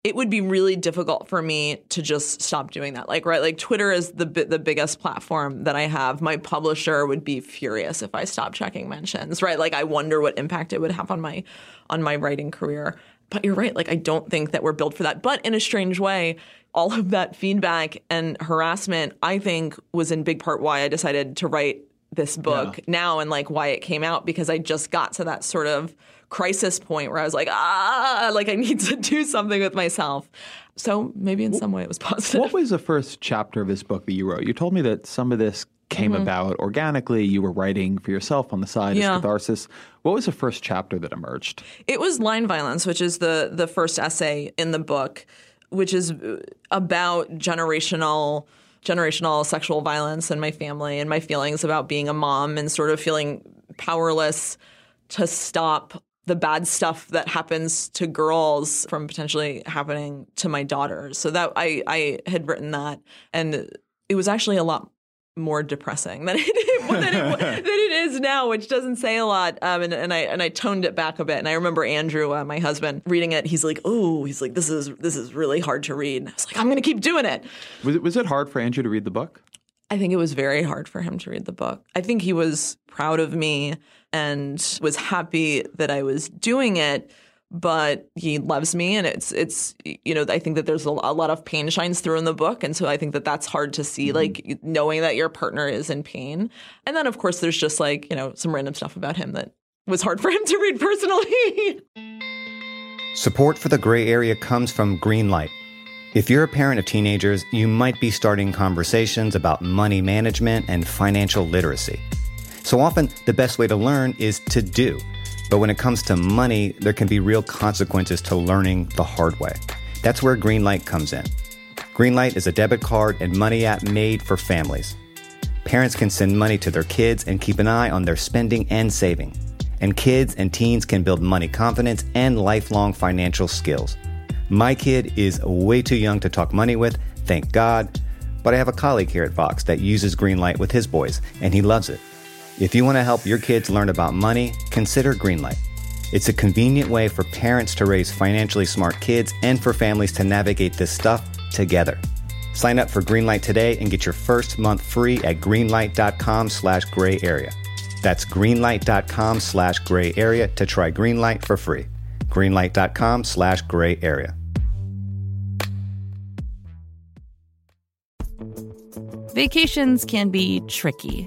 it would be really difficult for me to just stop doing that. Like, right, like Twitter is the the biggest platform that I have. My publisher would be furious if I stopped checking mentions. Right, like I wonder what impact it would have on my on my writing career. But you're right. Like, I don't think that we're built for that. But in a strange way, all of that feedback and harassment, I think, was in big part why I decided to write this book now and like why it came out because I just got to that sort of crisis point where I was like, ah, like I need to do something with myself. So maybe in some way it was positive. What was the first chapter of this book that you wrote? You told me that some of this came about organically. You were writing for yourself on the side Yeah. as catharsis. What was the first chapter that emerged? It was line violence, which is the the first essay in the book, which is uh, about generational generational sexual violence in my family and my feelings about being a mom and sort of feeling powerless to stop the bad stuff that happens to girls from potentially happening to my daughters. So that I I had written that and it was actually a lot more depressing than it, than it, than it is now, which doesn't say a lot. Um, and, and I and I toned it back a bit. And I remember Andrew, uh, my husband, reading it. He's like, "Oh, he's like, this is this is really hard to read." And I was like, "I'm going to keep doing it." Was it was it hard for Andrew to read the book? I think it was very hard for him to read the book. I think he was proud of me and was happy that I was doing it, but he loves me and it's it's you know, I think that there's a, a lot of pain shines through in the book and so I think that that's hard to see mm-hmm. like knowing that your partner is in pain. And then of course there's just like, you know, some random stuff about him that was hard for him to read personally. Support for the gray area comes from Greenlight. If you're a parent of teenagers, you might be starting conversations about money management and financial literacy. So often, the best way to learn is to do. But when it comes to money, there can be real consequences to learning the hard way. That's where Greenlight comes in. Greenlight is a debit card and money app made for families. Parents can send money to their kids and keep an eye on their spending and saving. And kids and teens can build money confidence and lifelong financial skills. My kid is way too young to talk money with, thank God. But I have a colleague here at Vox that uses Greenlight with his boys, and he loves it. If you want to help your kids learn about money, consider Greenlight. It's a convenient way for parents to raise financially smart kids and for families to navigate this stuff together. Sign up for Greenlight today and get your first month free at greenlight.com slash gray area. That's greenlight.com slash gray area to try Greenlight for free. Greenlight.com slash gray area. Vacations can be tricky.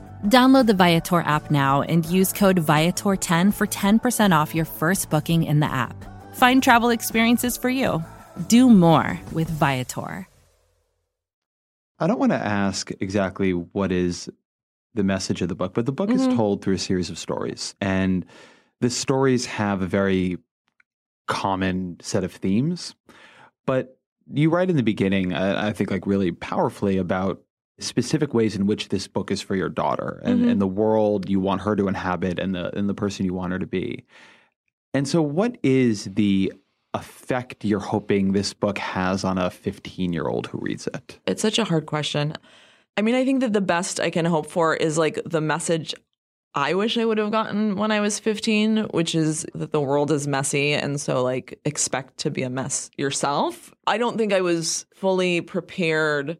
Download the Viator app now and use code Viator10 for 10% off your first booking in the app. Find travel experiences for you. Do more with Viator. I don't want to ask exactly what is the message of the book, but the book is mm-hmm. told through a series of stories. And the stories have a very common set of themes. But you write in the beginning, I, I think, like really powerfully about specific ways in which this book is for your daughter and, and mm-hmm. the world you want her to inhabit and the and the person you want her to be. And so what is the effect you're hoping this book has on a 15 year old who reads it? It's such a hard question. I mean, I think that the best I can hope for is like the message I wish I would have gotten when I was 15, which is that the world is messy. And so, like, expect to be a mess yourself. I don't think I was fully prepared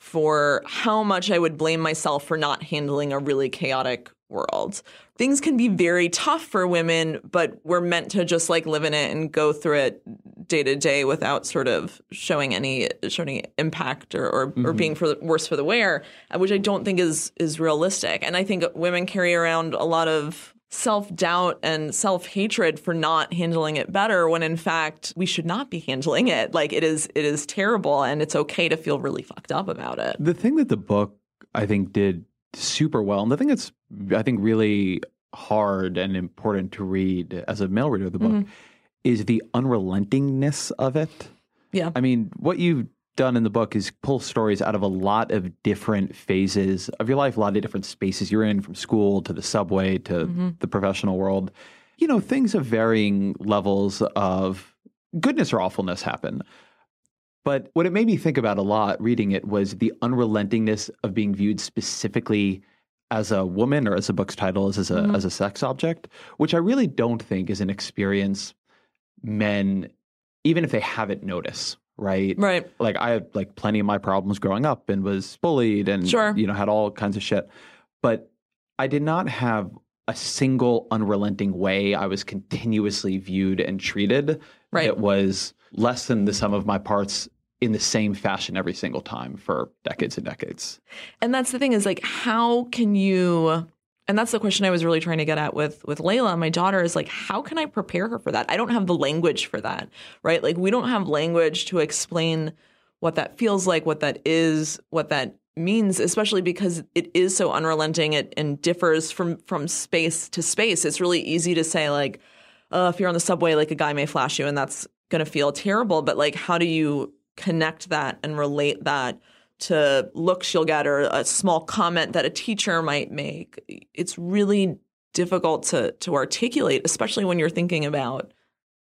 for how much I would blame myself for not handling a really chaotic world. Things can be very tough for women, but we're meant to just like live in it and go through it day to day without sort of showing any showing impact or or, or mm-hmm. being for the, worse for the wear, which I don't think is is realistic. And I think women carry around a lot of self doubt and self hatred for not handling it better when in fact we should not be handling it. Like it is it is terrible and it's okay to feel really fucked up about it. The thing that the book, I think, did super well, and the thing that's, I think, really hard and important to read as a male reader of the book mm-hmm. is the unrelentingness of it. Yeah. I mean, what you've done in the book is pull stories out of a lot of different phases of your life, a lot of different spaces you're in, from school to the subway to mm-hmm. the professional world. You know, things of varying levels of goodness or awfulness happen. But what it made me think about a lot reading it was the unrelentingness of being viewed specifically as a woman or as the book's title is as a mm-hmm. as a sex object, which I really don't think is an experience men, even if they haven't noticed, right? Right. Like I had like plenty of my problems growing up and was bullied and Sure. you know had all kinds of shit, but I did not have a single unrelenting way I was continuously viewed and treated. Right. It was less than the sum of my parts in the same fashion every single time for decades and decades. And that's the thing is like how can you and that's the question I was really trying to get at with with Layla, my daughter is like how can I prepare her for that? I don't have the language for that, right? Like we don't have language to explain what that feels like, what that is, what that means, especially because it is so unrelenting it, and differs from from space to space. It's really easy to say like uh, if you're on the subway, like a guy may flash you, and that's to feel terrible. But like, how do you connect that and relate that to look she'll get or a small comment that a teacher might make. It's really difficult to to articulate, especially when you're thinking about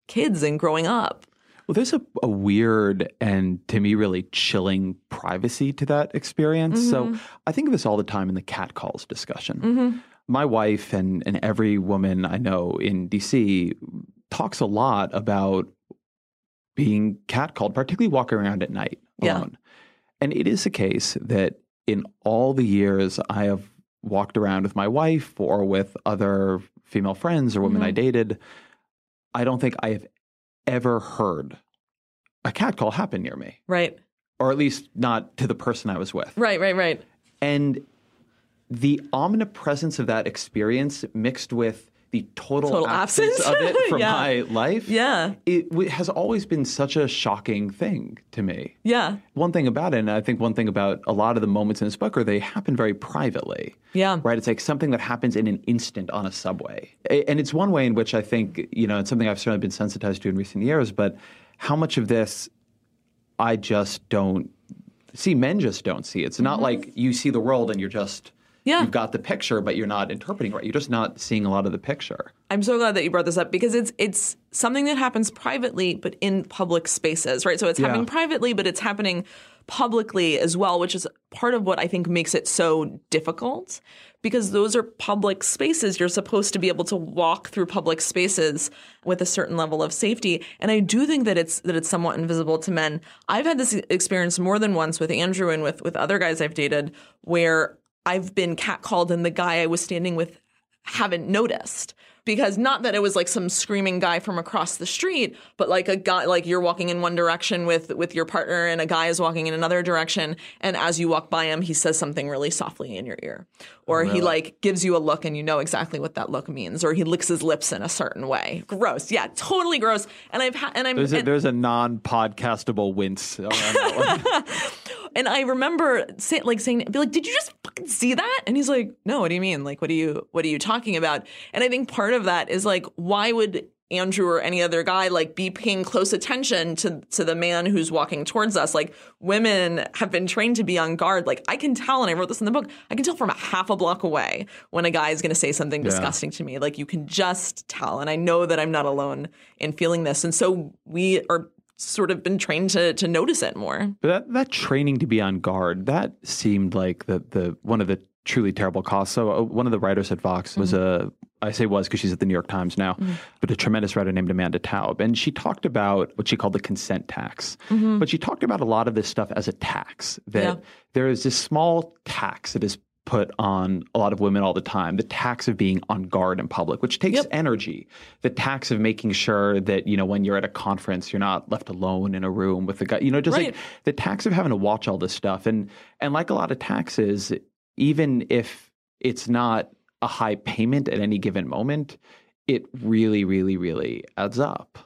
kids and growing up. Well, there's a, a weird and to me really chilling privacy to that experience. Mm-hmm. So I think of this all the time in the cat calls discussion. My wife and, and every woman I know in DC talks a lot about being catcalled, particularly walking around at night Yeah. And it is a case that in all the years I have walked around with my wife or with other female friends or women I mm-hmm. dated, I don't think I have ever heard a catcall happen near me, Right. or at least not to the person I was with. Right, right, right. And the omnipresence of that experience mixed with the total, Total absence, absence. of it from Yeah. my life, Yeah. it w- has always been such a shocking thing to me. Yeah. One thing about it, and I think one thing about a lot of the moments in this book are they happen very privately. Yeah. Right? It's like something that happens in an instant on a subway. A- And it's one way in which I think, you know, it's something I've certainly been sensitized to in recent years, but how much of this I just don't see, men just don't see. It's not like you see the world and you're just, Mm-hmm. Yeah. you've got the picture, but you're not interpreting right. You're just not seeing a lot of the picture. I'm so glad that you brought this up because it's it's something that happens privately but in public spaces, right? So it's happening Yeah. privately but it's happening publicly as well, which is part of what I think makes it so difficult because those are public spaces. You're supposed to be able to walk through public spaces with a certain level of safety. And I do think that it's that it's somewhat invisible to men. I've had this experience more than once with Andrew and with with other guys I've dated where I've been catcalled and the guy I was standing with haven't noticed. Because not that it was like some screaming guy from across the street but like a guy like you're walking in one direction with with your partner and a guy is walking in another direction and as you walk by him he says something really softly in your ear. Or he like gives you a look and you know exactly what that look means or he licks his lips in a certain way. Gross. Yeah totally gross. And i've had and i'm There's a, and- there's a non-podcastable wince around that one. And I remember say, like saying, be like, "Did you just fucking see that?" And he's like, "No, what do you mean? Like, what are you what are you talking about?" And I think part of that is like, why would Andrew or any other guy like be paying close attention to to the man who's walking towards us? Like, women have been trained to be on guard. Like, I can tell, and I wrote this in the book. I can tell from a half a block away when a guy is going to say something disgusting to me. Like, you can just tell, and I know that I'm not alone in feeling this. And so we are sort of been trained to to notice it more. But that, that training to be on guard, that seemed like the, the one of the truly terrible costs. So uh, one of the writers at Vox was mm-hmm. a, I say was because she's at the New York Times now, mm-hmm. but a tremendous writer named Amanda Taub. And she talked about what she called the consent tax. Mm-hmm. But she talked about a lot of this stuff as a tax, that Yeah. there is this small tax that is put on a lot of women all the time the tax of being on guard in public which takes Yep. energy the tax of making sure that you know when you're at a conference you're not left alone in a room with the guy you know just Right. like the tax of having to watch all this stuff and and like a lot of taxes even if it's not a high payment at any given moment it really really really adds up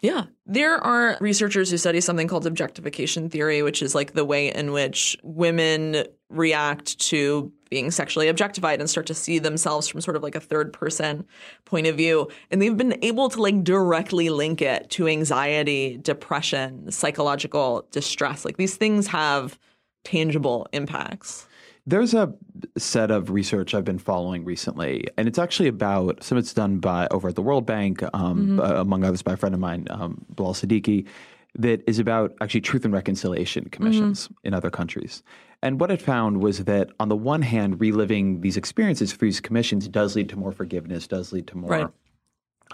Yeah. There are researchers who study something called objectification theory, which is like the way in which women react to being sexually objectified and start to see themselves from sort of like a third person point of view. And they've been able to like directly link it to anxiety, depression, psychological distress. Like these things have tangible impacts. There's a set of research I've been following recently, and it's actually about some. It's done by over at the World Bank, um, uh, among others, by a friend of mine, um, Bilal Siddiqi, that is about actually truth and reconciliation commissions in other countries. And what it found was that on the one hand, reliving these experiences through these commissions does lead to more forgiveness, does lead to more Right.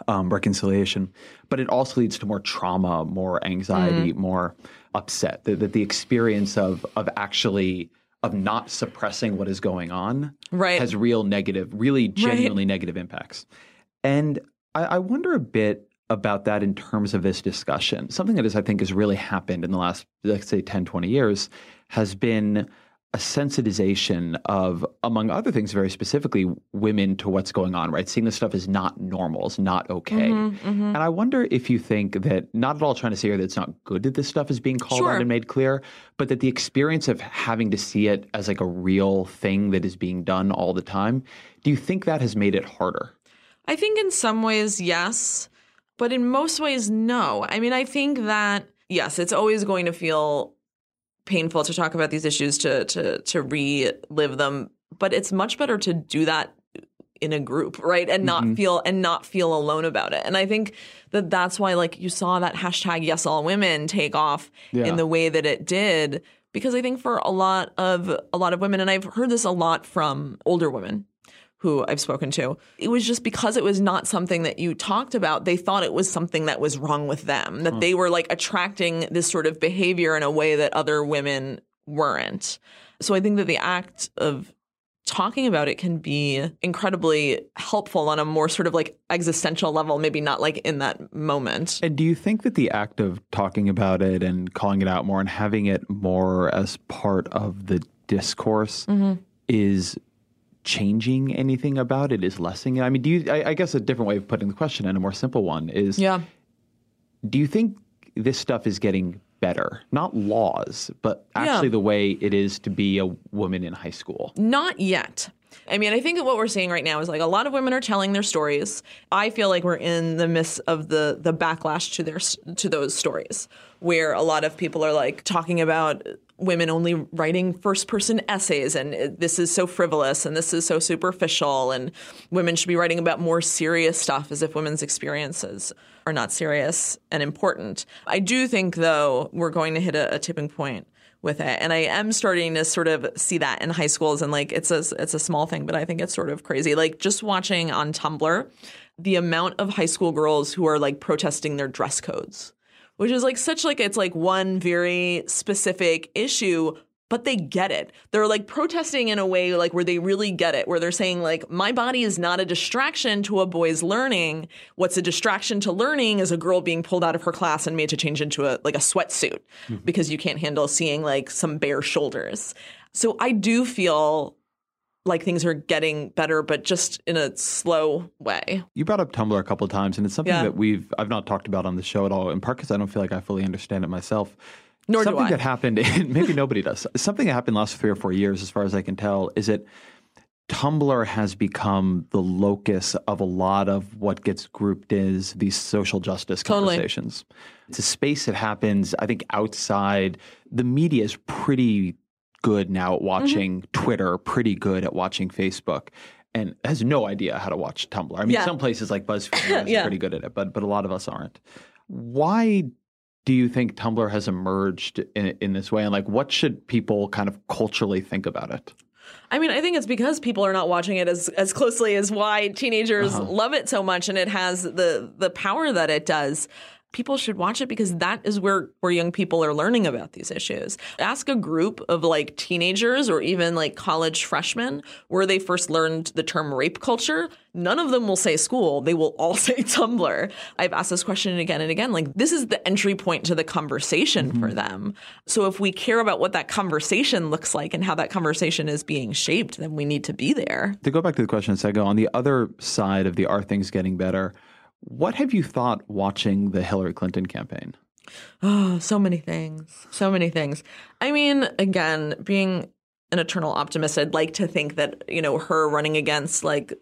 um, reconciliation, but it also leads to more trauma, more anxiety, more upset. That, that the experience of of actually of not suppressing what is going on Right. has real negative, really genuinely negative impacts. And I, I wonder a bit about that in terms of this discussion. Something that is, I think, has really happened in the last, let's say, 10, 20 years has been a sensitization of, among other things, very specifically, women to what's going on, right? Seeing this stuff is not normal, it's not okay. Mm-hmm, mm-hmm. And I wonder if you think that, not at all trying to say here that it's not good that this stuff is being called Sure. out and made clear, but that the experience of having to see it as like a real thing that is being done all the time, do you think that has made it harder? I think in some ways, yes, but in most ways, no. I mean, I think that, yes, it's always going to feel painful to talk about these issues to to to relive them, but it's much better to do that in a group, right? And not Mm-hmm. feel and not feel alone about it. And I think that that's why like you saw that hashtag yes all women take off Yeah. in the way that it did because I think for a lot of a lot of women and I've heard this a lot from older women who I've spoken to. It was just because it was not something that you talked about, they thought it was something that was wrong with them, that they were like attracting this sort of behavior in a way that other women weren't. So I think that the act of talking about it can be incredibly helpful on a more sort of like existential level, maybe not like in that moment. And do you think that the act of talking about it and calling it out more and having it more as part of the discourse Mm-hmm. is changing anything about it? Is lessening it? I mean, do you? I, I guess a different way of putting the question and a more simple one is: Yeah. Do you think this stuff is getting better? Not laws, but actually the way it is to be a woman in high school. Not yet. I mean, I think what we're seeing right now is like a lot of women are telling their stories. I feel like we're in the midst of the the backlash to their to those stories, where a lot of people are like talking about women only writing first person essays and this is so frivolous and this is so superficial and women should be writing about more serious stuff as if women's experiences are not serious and important. I do think though we're going to hit a, a tipping point with it. And I am starting to sort of see that in high schools and like it's a it's a small thing, but I think it's sort of crazy. Like just watching on Tumblr the amount of high school girls who are like protesting their dress codes. Which is like such like it's like one very specific issue, but they get it. They're like protesting in a way like where they really get it, where they're saying like my body is not a distraction to a boy's learning. What's a distraction to learning is a girl being pulled out of her class and made to change into a like a sweatsuit mm-hmm. because you can't handle seeing like some bare shoulders. So I do feel like things are getting better, but just in a slow way. You brought up Tumblr a couple of times, and it's something Yeah. that we've I've not talked about on the show at all. In part because I don't feel like I fully understand it myself. Nor do something that happened, maybe nobody does. Something that happened the last three or four years, as far as I can tell, is that Tumblr has become the locus of a lot of what gets grouped as these social justice Totally. conversations. It's a space that happens, I think, outside. The media is pretty good now at watching Mm-hmm. Twitter, pretty good at watching Facebook, and has no idea how to watch Tumblr. I mean, Yeah. some places like BuzzFeed Yeah. are pretty good at it, but but a lot of us aren't. Why do you think Tumblr has emerged in, in this way, and like, what should people kind of culturally think about it? I mean, I think it's because people are not watching it as as closely as why teenagers love it so much, and it has the the power that it does. People should watch it because that is where where young people are learning about these issues. Ask a group of like teenagers or even like college freshmen where they first learned the term rape culture. None of them will say school. They will all say Tumblr. I've asked this question again and again. Like this is the entry point to the conversation for mm-hmm. them. So if we care about what that conversation looks like and how that conversation is being shaped, then we need to be there. To go back to the question a second on the other side of the are things getting better, what have you thought watching the Hillary Clinton campaign? Oh, so many things. So many things. I mean, again, being an eternal optimist, I'd like to think that, you know, her running against like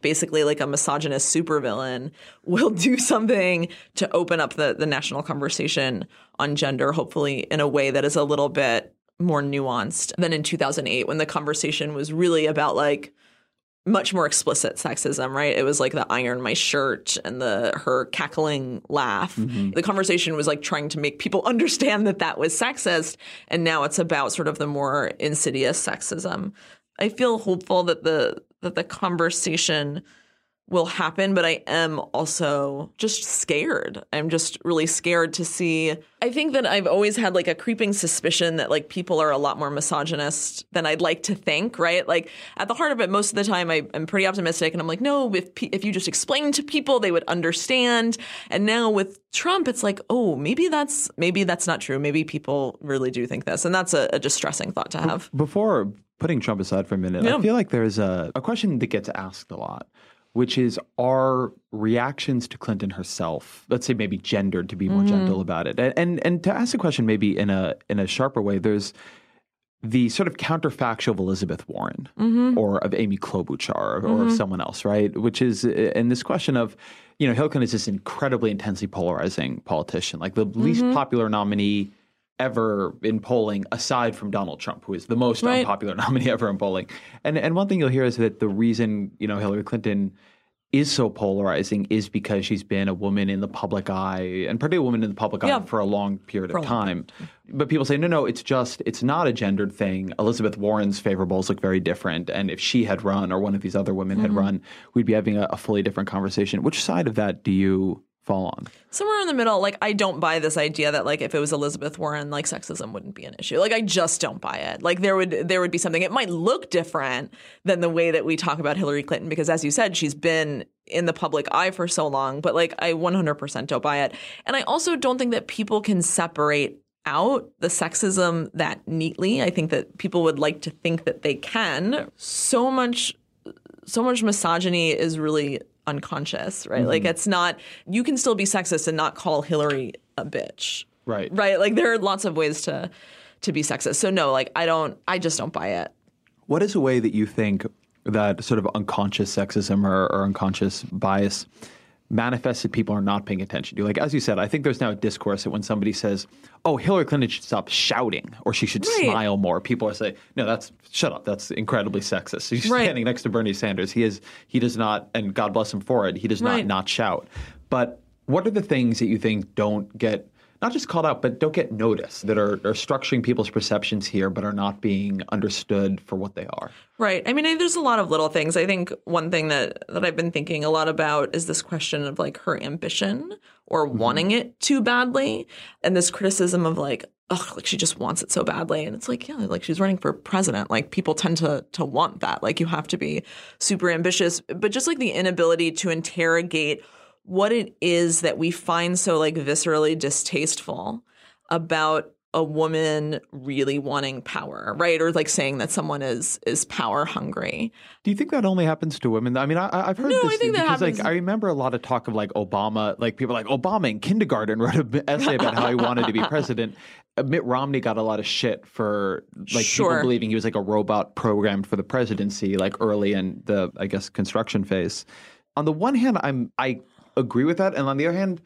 basically like a misogynist supervillain will do something to open up the, the national conversation on gender, hopefully in a way that is a little bit more nuanced than in 2008 when the conversation was really about like much more explicit sexism, right? It was like the iron my shirt and the her cackling laugh. Mm-hmm. The conversation was like trying to make people understand that that was sexist, and now it's about sort of the more insidious sexism. I feel hopeful that the that the conversation will happen, but I am also just scared. I'm just really scared to see. I think that I've always had like a creeping suspicion that like people are a lot more misogynist than I'd like to think, right? Like at the heart of it, most of the time I, I'm pretty optimistic and I'm like, no, if, pe- if you just explain to people, they would understand. And now with Trump, it's like, oh, maybe that's, maybe that's not true. Maybe people really do think this. And that's a, a distressing thought to have. Before putting Trump aside for a minute, Yeah. I feel like there's a, a question that gets asked a lot, which is our reactions to Clinton herself, let's say maybe gendered to be more mm-hmm. gentle about it? And, and and to ask the question maybe in a in a sharper way, there's the sort of counterfactual of Elizabeth Warren mm-hmm. or of Amy Klobuchar or of mm-hmm. someone else, right? Which is uh, in this question of, you know, Hillary Clinton is this incredibly intensely polarizing politician, like the least popular nominee ever in polling aside from Donald Trump, who is the most Right. unpopular nominee ever in polling. And and one thing you'll hear is that the reason, you know, Hillary Clinton is so polarizing is because she's been a woman in the public eye and particularly a woman in the public eye for a long period For of long time. But people say, no, no, it's just, it's not a gendered thing. Elizabeth Warren's favorables look very different. And if she had run or one of these other women Mm-hmm. had run, we'd be having a, a fully different conversation. Which side of that do you fall on? somewhere in the middle like i don't buy this idea that like if it was elizabeth warren like sexism wouldn't be an issue. Like i just don't buy it. Like there would there would be something. It might look different than the way that we talk about hillary clinton because as you said she's been in the public eye for so long but like i 100% don't buy it. And i also don't think that people can separate out the sexism that neatly. I think that people would like to think that they can. So much so much misogyny is really unconscious, right? Like mm-hmm. it's not you can still be sexist and not call Hillary a bitch. Right. Right? Like there are lots of ways to to be sexist. So no, like I don't I just don't buy it. What is a way that you think that sort of unconscious sexism or, or unconscious bias manifested people are not paying attention to? Like, as you said, I think there's now a discourse that when somebody says, oh, Hillary Clinton should stop shouting or she should Right. smile more, people are saying, no, that's, shut up. That's incredibly sexist. She's Right. standing next to Bernie Sanders. He is, he does not, and God bless him for it, he does Right. not not shout. But what are the things that you think don't get not just called out, but don't get noticed that are, are structuring people's perceptions here, but are not being understood for what they are. Right. I mean, I- there's a lot of little things. I think one thing that that I've been thinking a lot about is this question of like her ambition or mm-hmm. wanting it too badly, and this criticism of like, ugh, like she just wants it so badly, and it's like, yeah, like she's running for president. Like people tend to to want that. Like you have to be super ambitious, but just like the inability to interrogate what it is that we find so like viscerally distasteful about a woman really wanting power, right? Or like saying that someone is is power hungry. Do you think that only happens to women? I mean, I, I've heard No, this I think that because, happens- like, I remember a lot of talk of like Obama, like people like Obama in kindergarten wrote an essay about how he wanted to be president. Uh, Mitt Romney got a lot of shit for like Sure. people believing he was like a robot programmed for the presidency, like early in the, I guess, construction phase. On the one hand, I'm I agree with that, and on the other hand,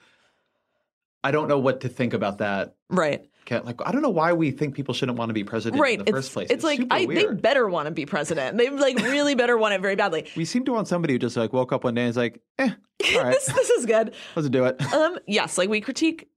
I don't know what to think about that. Right. Like, I don't know why we think people shouldn't want to be president Right. in the it's, first place. it's like super I, they better want to be president. They like really better want it very badly. We seem to want somebody who just like woke up one day and is like, eh, all right, this this is good. let's do it. Um, yes, like we critique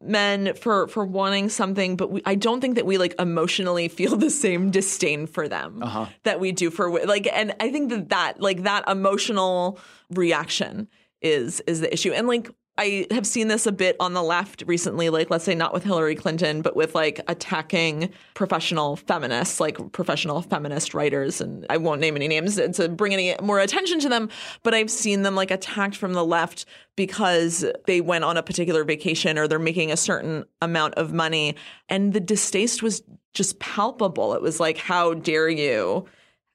men for for wanting something, but we, I don't think that we like emotionally feel the same disdain for them Uh-huh. that we do for like. And I think that that like that emotional reaction is is the issue. And like I have seen this a bit on the left recently. Like let's say not with Hillary Clinton, but with like attacking professional feminists, like professional feminist writers. And I won't name any names to bring any more attention to them, but I've seen them like attacked from the left because they went on a particular vacation or they're making a certain amount of money. And the distaste was just palpable. It was like, how dare you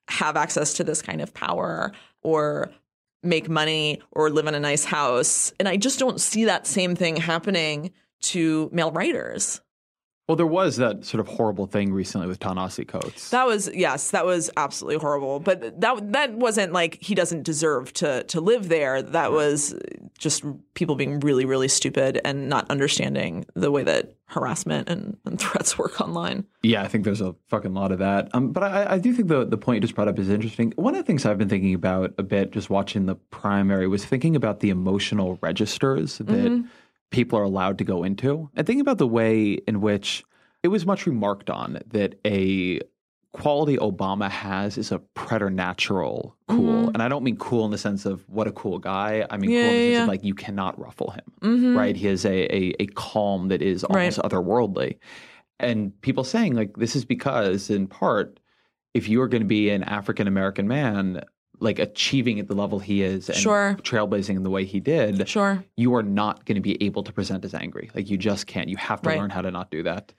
have access to this kind of power or make money or live in a nice house? And I just don't see that same thing happening to male writers. Well, there was that sort of horrible thing recently with Ta-Nehisi Coates. That was yes, that was absolutely horrible. But that that wasn't like he doesn't deserve to to live there. That was just people being really really stupid and not understanding the way that harassment and, and threats work online. yeah, I think there's a fucking lot of that. Um, but I, I do think the the point you just brought up is interesting. One of the things I've been thinking about a bit, just watching the primary, was thinking about the emotional registers that people are allowed to go into, and thinking about the way in which it was much remarked on that a quality Obama has is a preternatural cool. Mm-hmm. And I don't mean cool in the sense of what a cool guy. I mean Yeah, cool in the sense yeah. of like you cannot ruffle him. Mm-hmm. Right? He has a, a a calm that is almost otherworldly. And people saying like this is because in part if you are going to be an African American man like achieving at the level he is and Sure. trailblazing in the way he did, Sure. you are not going to be able to present as angry. Like you just can't. You have to Right. learn how to not do that.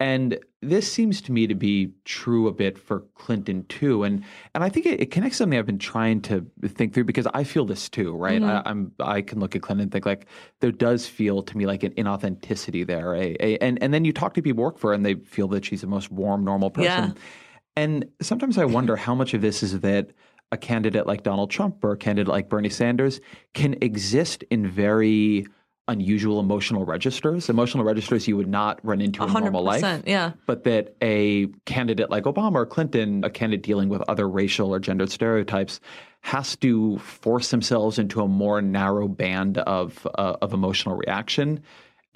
And this seems to me to be true a bit for Clinton too, and and I think it, it connects something I've been trying to think through because I feel this too, right? Mm-hmm. I, I'm I can look at Clinton and think like there does feel to me like an inauthenticity there, and and then you talk to people who work for her and they feel that she's the most warm, normal person, Yeah. and sometimes I wonder how much of this is that a candidate like Donald Trump or a candidate like Bernie Sanders can exist in very unusual emotional registers, emotional registers you would not run into in normal life. yeah. But that a candidate like Obama or Clinton, a candidate dealing with other racial or gendered stereotypes, has to force themselves into a more narrow band of uh, of emotional reaction.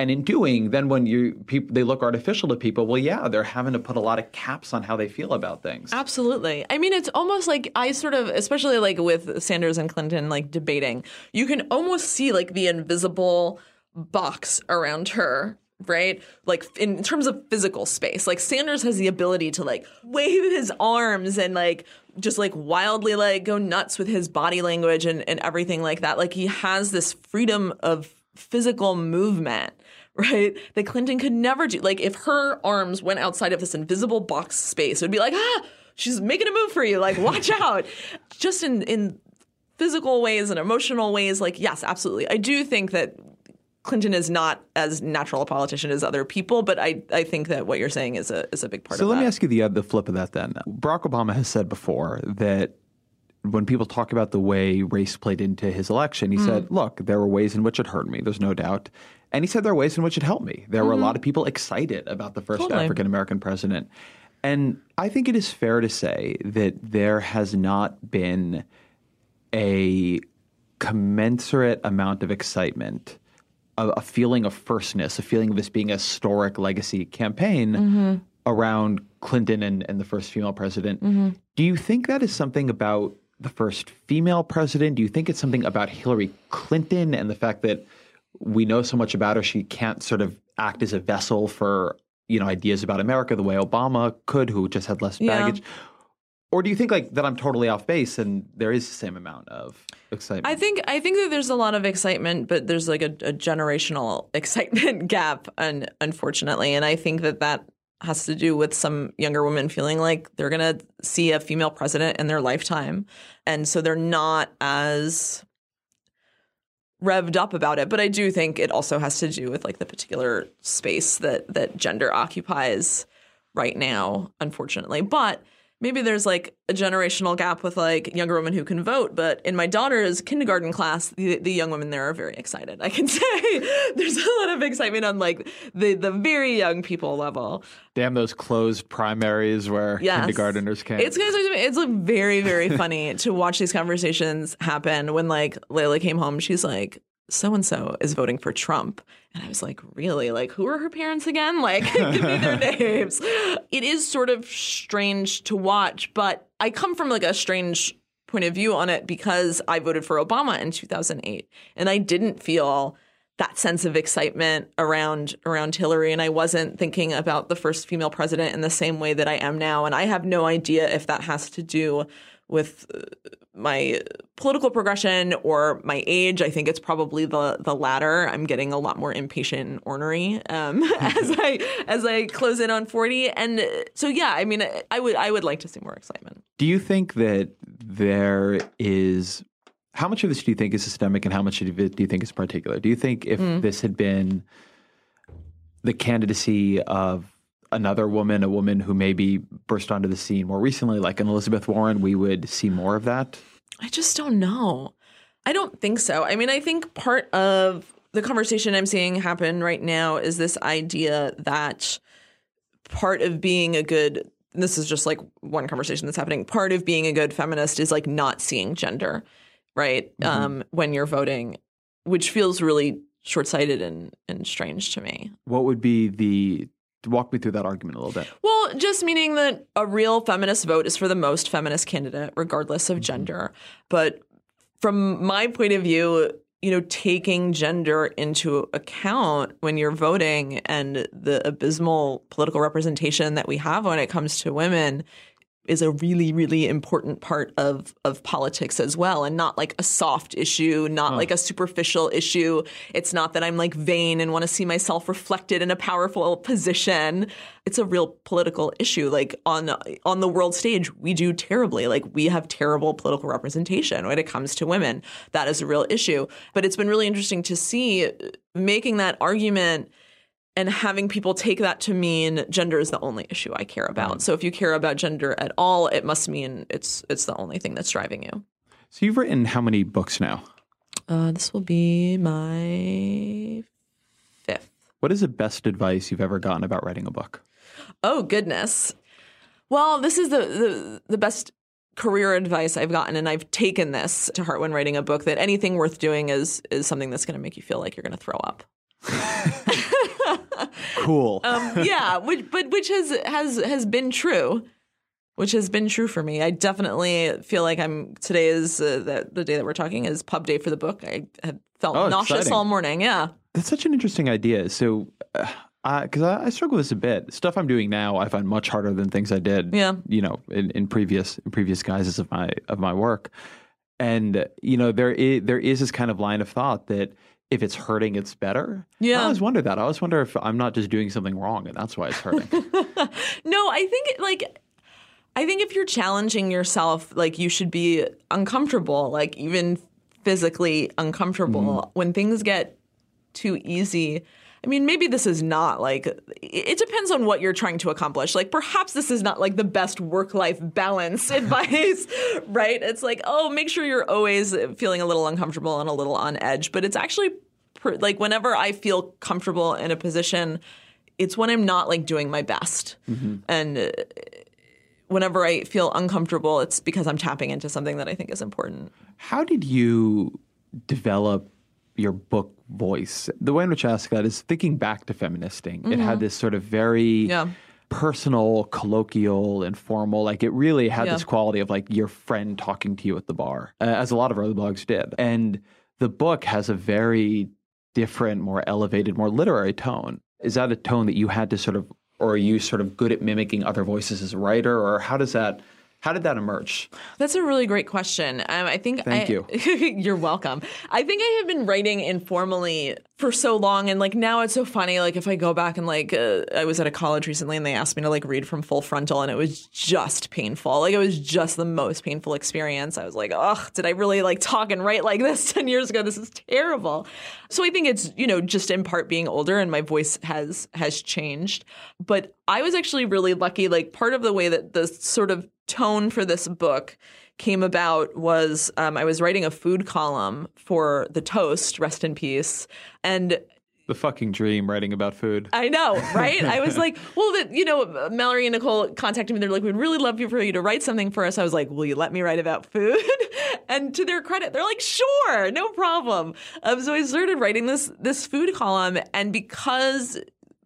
And in doing, then when you people they look artificial to people, well, yeah, they're having to put a lot of caps on how they feel about things. Absolutely. I mean, it's almost like I sort of, especially like with Sanders and Clinton, like debating, you can almost see like the invisible box around her. Right? Like in terms of physical space, like Sanders has the ability to like wave his arms and like just like wildly like go nuts with his body language and, and everything like that. Like he has this freedom of physical movement right? That Clinton could never do. Like if her arms went outside of this invisible box space, it would be like, ah, she's making a move for you. Like, watch out. Just in in physical ways and emotional ways, like, yes, absolutely. I do think that Clinton is not as natural a politician as other people, but I, I think that what you're saying is a is a big part so of that. So let me ask you the the flip of that then. Barack Obama has said before that when people talk about the way race played into his election, he Mm. said, "Look, there were ways in which it hurt me. There's no doubt." And he said there are ways in which it helped me. There were a lot of people excited about the first Mm-hmm. Totally. African American president. And I think it is fair to say that there has not been a commensurate amount of excitement, a, a feeling of firstness, a feeling of this being a historic legacy campaign Mm-hmm. around Clinton and, and the first female president. Mm-hmm. Do you think that is something about the first female president? Do you think it's something about Hillary Clinton and the fact that we know so much about her, she can't sort of act as a vessel for you know ideas about America the way Obama could, who just had less Yeah. baggage? Or do you think like that I'm totally off base and there is the same amount of excitement? I think I think that there's a lot of excitement, but there's like a, a generational excitement gap, un, unfortunately, and I think that that has to do with some younger women feeling like they're gonna see a female president in their lifetime, and so they're not as revved up about it. But I do think it also has to do with like the particular space that that gender occupies right now, unfortunately. But maybe there's like a generational gap with like younger women who can vote. But in my daughter's kindergarten class, the, the young women there are very excited. I can say there's a lot of excitement on like the the very young people level. Damn those closed primaries where Yes. kindergarteners can't. It's it's like very very funny to watch these conversations happen. When like Layla came home, she's like. So and so is voting for Trump. And I was like, really? Like, who are her parents again? Like, give me their names. It is sort of strange to watch, but I come from like a strange point of view on it because I voted for Obama in 2008 and I didn't feel that sense of excitement around around Hillary and I wasn't thinking about the first female president in the same way that I am now and I have no idea if that has to do with uh, my political progression or my age. I think it's probably the the latter. I'm getting a lot more impatient and ornery um, as I as I close in on 40 and so yeah, I mean I would I would like to see more excitement. Do you think that there is how much of this do you think is systemic and how much of it do you think is particular? Do you think if Mm. this had been the candidacy of another woman, a woman who maybe burst onto the scene more recently, like an Elizabeth Warren, we would see more of that? I just don't know. I don't think so. I mean, I think part of the conversation I'm seeing happen right now is this idea that part of being a good this is just like one conversation that's happening. Part of being a good feminist is like not seeing gender, right? Um, when you're voting, which feels really short-sighted and and strange to me. What would be the walk me through that argument a little bit? Well, just meaning that a real feminist vote is for the most feminist candidate, regardless of mm-hmm. gender. But from my point of view, you know, taking gender into account when you're voting and the abysmal political representation that we have when it comes to women is a really, really important part of of politics as well, and not like a soft issue, not like a superficial issue. It's not that I'm like vain and want to see myself reflected in a powerful position. It's a real political issue. Like on on the world stage, we do terribly. Like we have terrible political representation when it comes to women. That is a real issue. But it's been really interesting to see uh, making that argument and having people take that to mean gender is the only issue I care about. So if you care about gender at all, it must mean it's it's the only thing that's driving you. So you've written how many books now? Uh, this will be my fifth. What is the best advice you've ever gotten about writing a book? Oh goodness. Well, this is the the, the best career advice I've gotten, and I've taken this to heart when writing a book. That anything worth doing is is something that's going to make you feel like you're going to throw up. Cool. Um, yeah, which, but which has has has been true. Which has been true for me. I definitely feel like I'm. Today is uh, the, the day that we're talking is pub day for the book. I felt Oh, nauseous exciting. all morning. Yeah. That's such an interesting idea. So, because I, I struggle with this a bit. Stuff I'm doing now, I find much harder than things I did. Yeah. You know, in, in previous in previous guises of my of my work, and you know there is, there is this kind of line of thought that if it's hurting, it's better. Yeah. I always wonder that. I always wonder if I'm not just doing something wrong, and that's why it's hurting. No, I think it, like I think if you're challenging yourself, like you should be uncomfortable, like even physically uncomfortable mm-hmm. when things get too easy. I mean, maybe this is not like it- depends on what you're trying to accomplish. Like perhaps this is not like the best work-life balance advice, right? It's like, "Oh, make sure you're always feeling a little uncomfortable and a little on edge." But it's actually pr- like whenever I feel comfortable in a position, it's when I'm not like doing my best. And uh, whenever I feel uncomfortable, it's because I'm tapping into something that I think is important. How did you develop your book voice? The way in which I ask that is thinking back to feministing. It had this sort of very Mm-hmm. Yeah. personal, colloquial, informal. Like it really had Yeah. this quality of like your friend talking to you at the bar, uh, as a lot of early blogs did. And the book has a very different, more elevated, more literary tone. Is that a tone that you had to sort of, or are you sort of good at mimicking other voices as a writer, or how does that? How did that emerge? That's a really great question. Um, I think. Thank I- you. you're welcome. I think I have been writing informally for so long, and like now it's so funny. Like if I go back and like uh, I was at a college recently, and they asked me to like read from Full Frontal, and it was just painful. Like it was just the most painful experience. I was like, ugh, did I really like talk and write like this ten years ago? This is terrible. So I think it's you know just in part being older, and my voice has has changed. But I was actually really lucky. Like part of the way that the sort of tone for this book came about was um, I was writing a food column for the Toast, rest in peace, and The fucking dream, writing about food. I know, right? I was like, well, the, you know, Mallory and Nicole contacted me. They're like, we'd really love you for you to write something for us. I was like, will you let me write about food? and to their credit, they're like, sure, no problem. Um, so I started writing this this food column, and because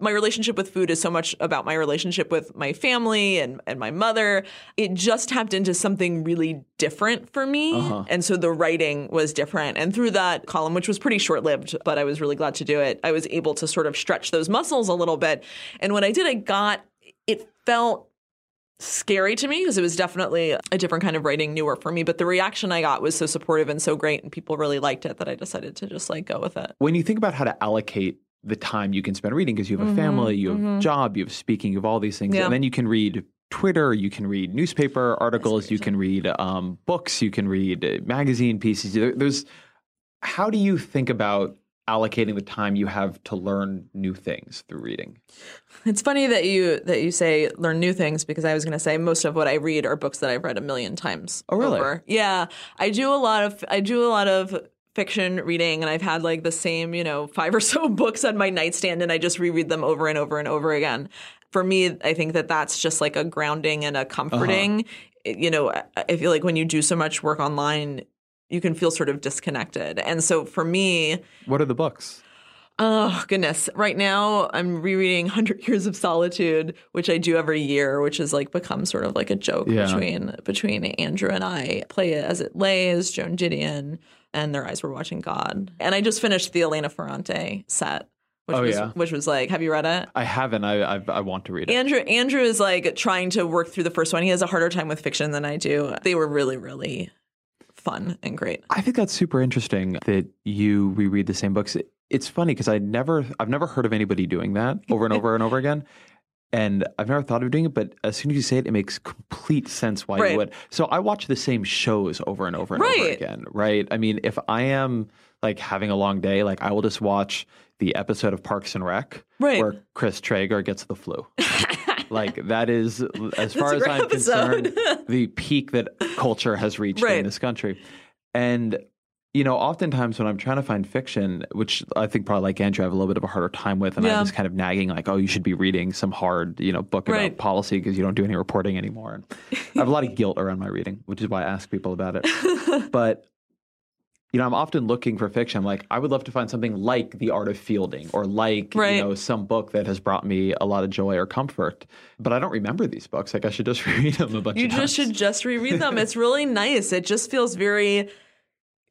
my relationship with food is so much about my relationship with my family and, and my mother. It just tapped into something really different for me. Uh-huh. And so the writing was different. And through that column, which was pretty short lived, but I was really glad to do it, I was able to sort of stretch those muscles a little bit. And when I did, I got, it felt scary to me because it was definitely a different kind of writing, newer for me. But the reaction I got was so supportive and so great, and people really liked it that I decided to just like go with it. when you think about how to allocate the time you can spend reading because you have a family, you have a job, you have speaking, you have all these things, Mm-hmm, Yeah. and then you can read Twitter, you can read newspaper articles, you can read um, books, you can read uh, magazine pieces. There- There's how do you think about allocating the time you have to learn new things through reading? It's funny that you that you say learn new things because I was going to say most of what I read are books that I've read a million times. Oh, really? over. Yeah, I do a lot of I do a lot of fiction reading, and I've had like the same you know five or so books on my nightstand, and I just reread them over and over and over again. For me, I think that that's just like a grounding and a comforting. Uh-huh. You know, I- feel like when you do so much work online, you can feel sort of disconnected, and so for me. What are the books? Oh goodness! Right now, I'm rereading Hundred Years of Solitude, which I do every year, which has like become sort of like a joke Yeah. between between Andrew and I. Play it as it lays, Joan Didion, and Their Eyes Were Watching God. And I just finished the Elena Ferrante set, which Oh, was yeah. which was like, have you read it? I haven't. I I, I want to read it. Andrew Andrew is like trying to work through the first one. He has a harder time with fiction than I do. They were really really fun and great. I think that's super interesting that you reread the same books. It's funny because I never, I've never heard of anybody doing that over and over and over again, and I've never thought of doing it. But as soon as you say it, it makes complete sense why Right. you would. So I watch the same shows over and over and over again, right? I mean, if I am like having a long day, like I will just watch the episode of Parks and Rec Right. where Chris Traeger gets the flu. like that is, as far as I'm episode. concerned, the peak that culture has reached Right. in this country. And you know, oftentimes when I'm trying to find fiction, which I think probably like Andrew, I have a little bit of a harder time with, and Yeah. have this kind of nagging, like, oh, you should be reading some hard, you know, book about policy because you don't do any reporting anymore. And I have a lot of guilt around my reading, which is why I ask people about it. but you know, I'm often looking for fiction. I'm like, I would love to find something like The Art of Fielding or like, Right. you know, some book that has brought me a lot of joy or comfort. But I don't remember these books. Like, I should just read them a bunch You of times. just should just reread them. It's really nice. It just feels very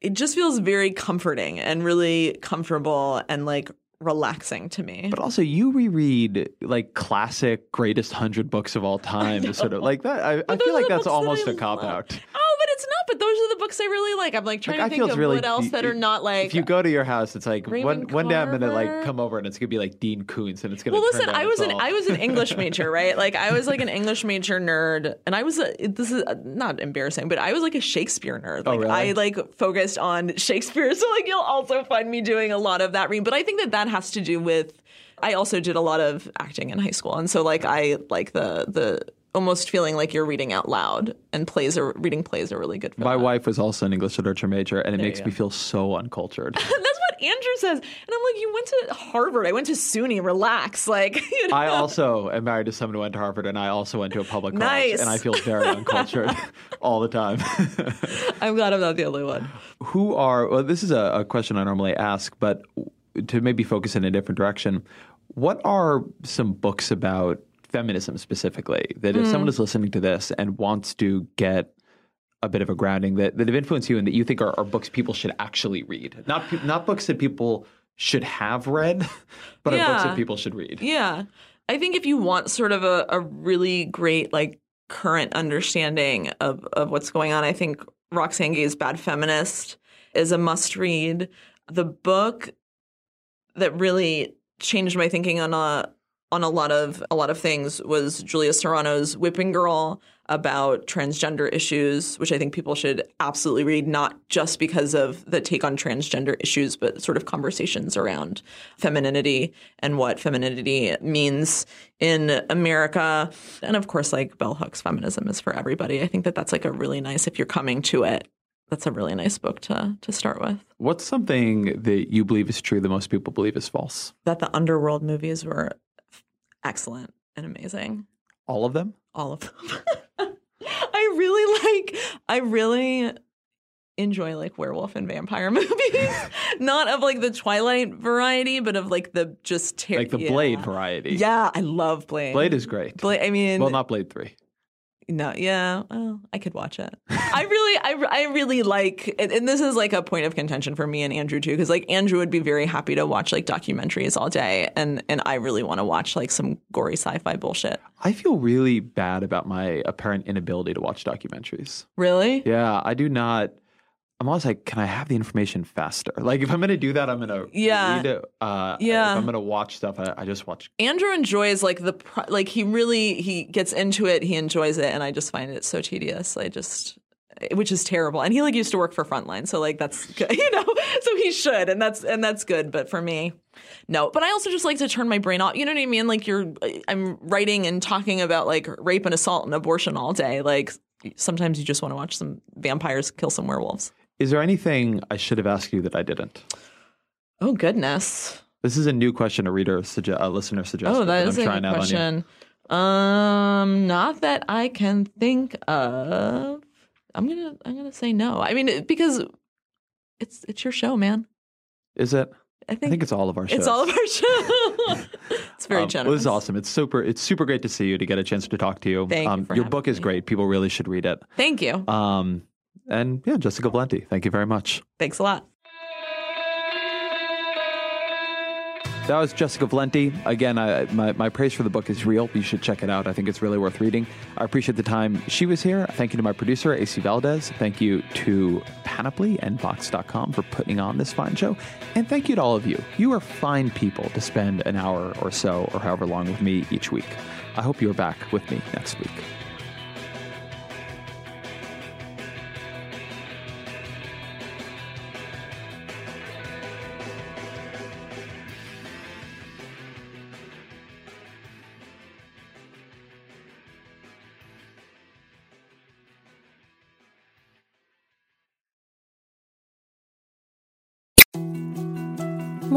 it just feels very comforting and really comfortable and like relaxing to me. But also, you reread like classic greatest hundred books of all time, sort of like that. I, I feel like that's that almost a cop out. Oh, but it's not. But those are the books I really like. I'm like trying Like, to think of really what else that are not like. If you go to your house, it's like one Raymond one day I'm gonna like come over and it's gonna be like Dean Koontz and it's gonna. well, listen, I was an. I was an English major, right? Like I was like an English major nerd, and I was a this is uh, not embarrassing, but I was like a Shakespeare nerd. Like Oh, really? I like focused on Shakespeare, so like you'll also find me doing a lot of that reading. But I think that that has to do with I also did a lot of acting in high school, and so like I like the the almost feeling like you're reading out loud, and plays are reading plays are really good for My that. wife was also an English literature major, and it makes me feel so uncultured. That's what Andrew says, and I'm like, you went to Harvard, I went to SUNY. Relax, like you know. I also am married to someone who went to Harvard, and I also went to a public college, and I feel very uncultured all the time. I'm glad I'm not the only one. who are well this is a, a question i normally ask but to maybe focus in a different direction what are some books about feminism specifically that if someone hmm. is listening to this and wants to get a bit of a grounding that, that have influenced you and that you think are, are books people should actually read not pe- not books that people should have read but are books that people should read Yeah. I think if you want sort of a, a really great, like, current understanding of, of what's going on, I think Roxane Gay's Bad Feminist is a must read. The book that really changed my thinking on a on a lot of a lot of things was Julia Serano's Whipping Girl about transgender issues, which I think people should absolutely read, not just because of the take on transgender issues, but sort of conversations around femininity and what femininity means in America. And of course, like Bell Hooks, feminism is for everybody. I think that that's like a really nice, if you're coming to it, that's a really nice book to to start with. what's something that you believe is true that most people believe is false That the underworld movies were excellent and amazing. all of them all of them. I really like I really enjoy like werewolf and vampire movies. Not of like the Twilight variety, but of like the just ter- like the yeah. blade variety Yeah, I love Blade. blade is great Blade I mean well not blade 3 no, yeah, well, I could watch it. I really, I, I really like, and, and this is like a point of contention for me and Andrew too, because like Andrew would be very happy to watch like documentaries all day, and and I really want to watch like some gory sci-fi bullshit. I feel really bad about my apparent inability to watch documentaries. Really? Yeah, I do not. I'm always like, can I have the information faster? Like, if I'm going to do that, I'm going to Yeah. read it. Uh, Yeah. If I'm going to watch stuff, I, I just watch. Andrew enjoys like the pro- like he really he gets into it. He enjoys it, and I just find it so tedious. I just which is terrible. And he like used to work for Frontline, so like that's good, you know. So he should, and that's and that's good. But for me, no. But I also just like to turn my brain off. You know what I mean? Like you're I'm writing and talking about like rape and assault and abortion all day. Like sometimes you just want to watch some vampires kill some werewolves. Is there anything I should have asked you that I didn't? Oh goodness. This is a new question a reader, suge- a listener suggested. Oh, that and I'm a good question. Um, not that I can think of. I'm gonna I'm gonna say no. I mean, it- because it's it's your show, man. Is it? I I think, think it's all of our shows. it's all of our show. it's very Um, generous. Well, this is awesome. It's super. It's super great to see you to get a chance to talk to you. Thank you um, for your book is me. great. People really should read it. Thank you. Um, and yeah, Jessica Valenti, thank you very much. Thanks a lot. That was Jessica Valenti. Again, I, my, my praise for the book is real. You should check it out. I think it's really worth reading. I appreciate the time she was here. Thank you to my producer, AC Valdez. Thank you to Panoply and Vox.com for putting on this fine show. And thank you to all of you. You are fine people to spend an hour or so or however long with me each week. I hope you are back with me next week.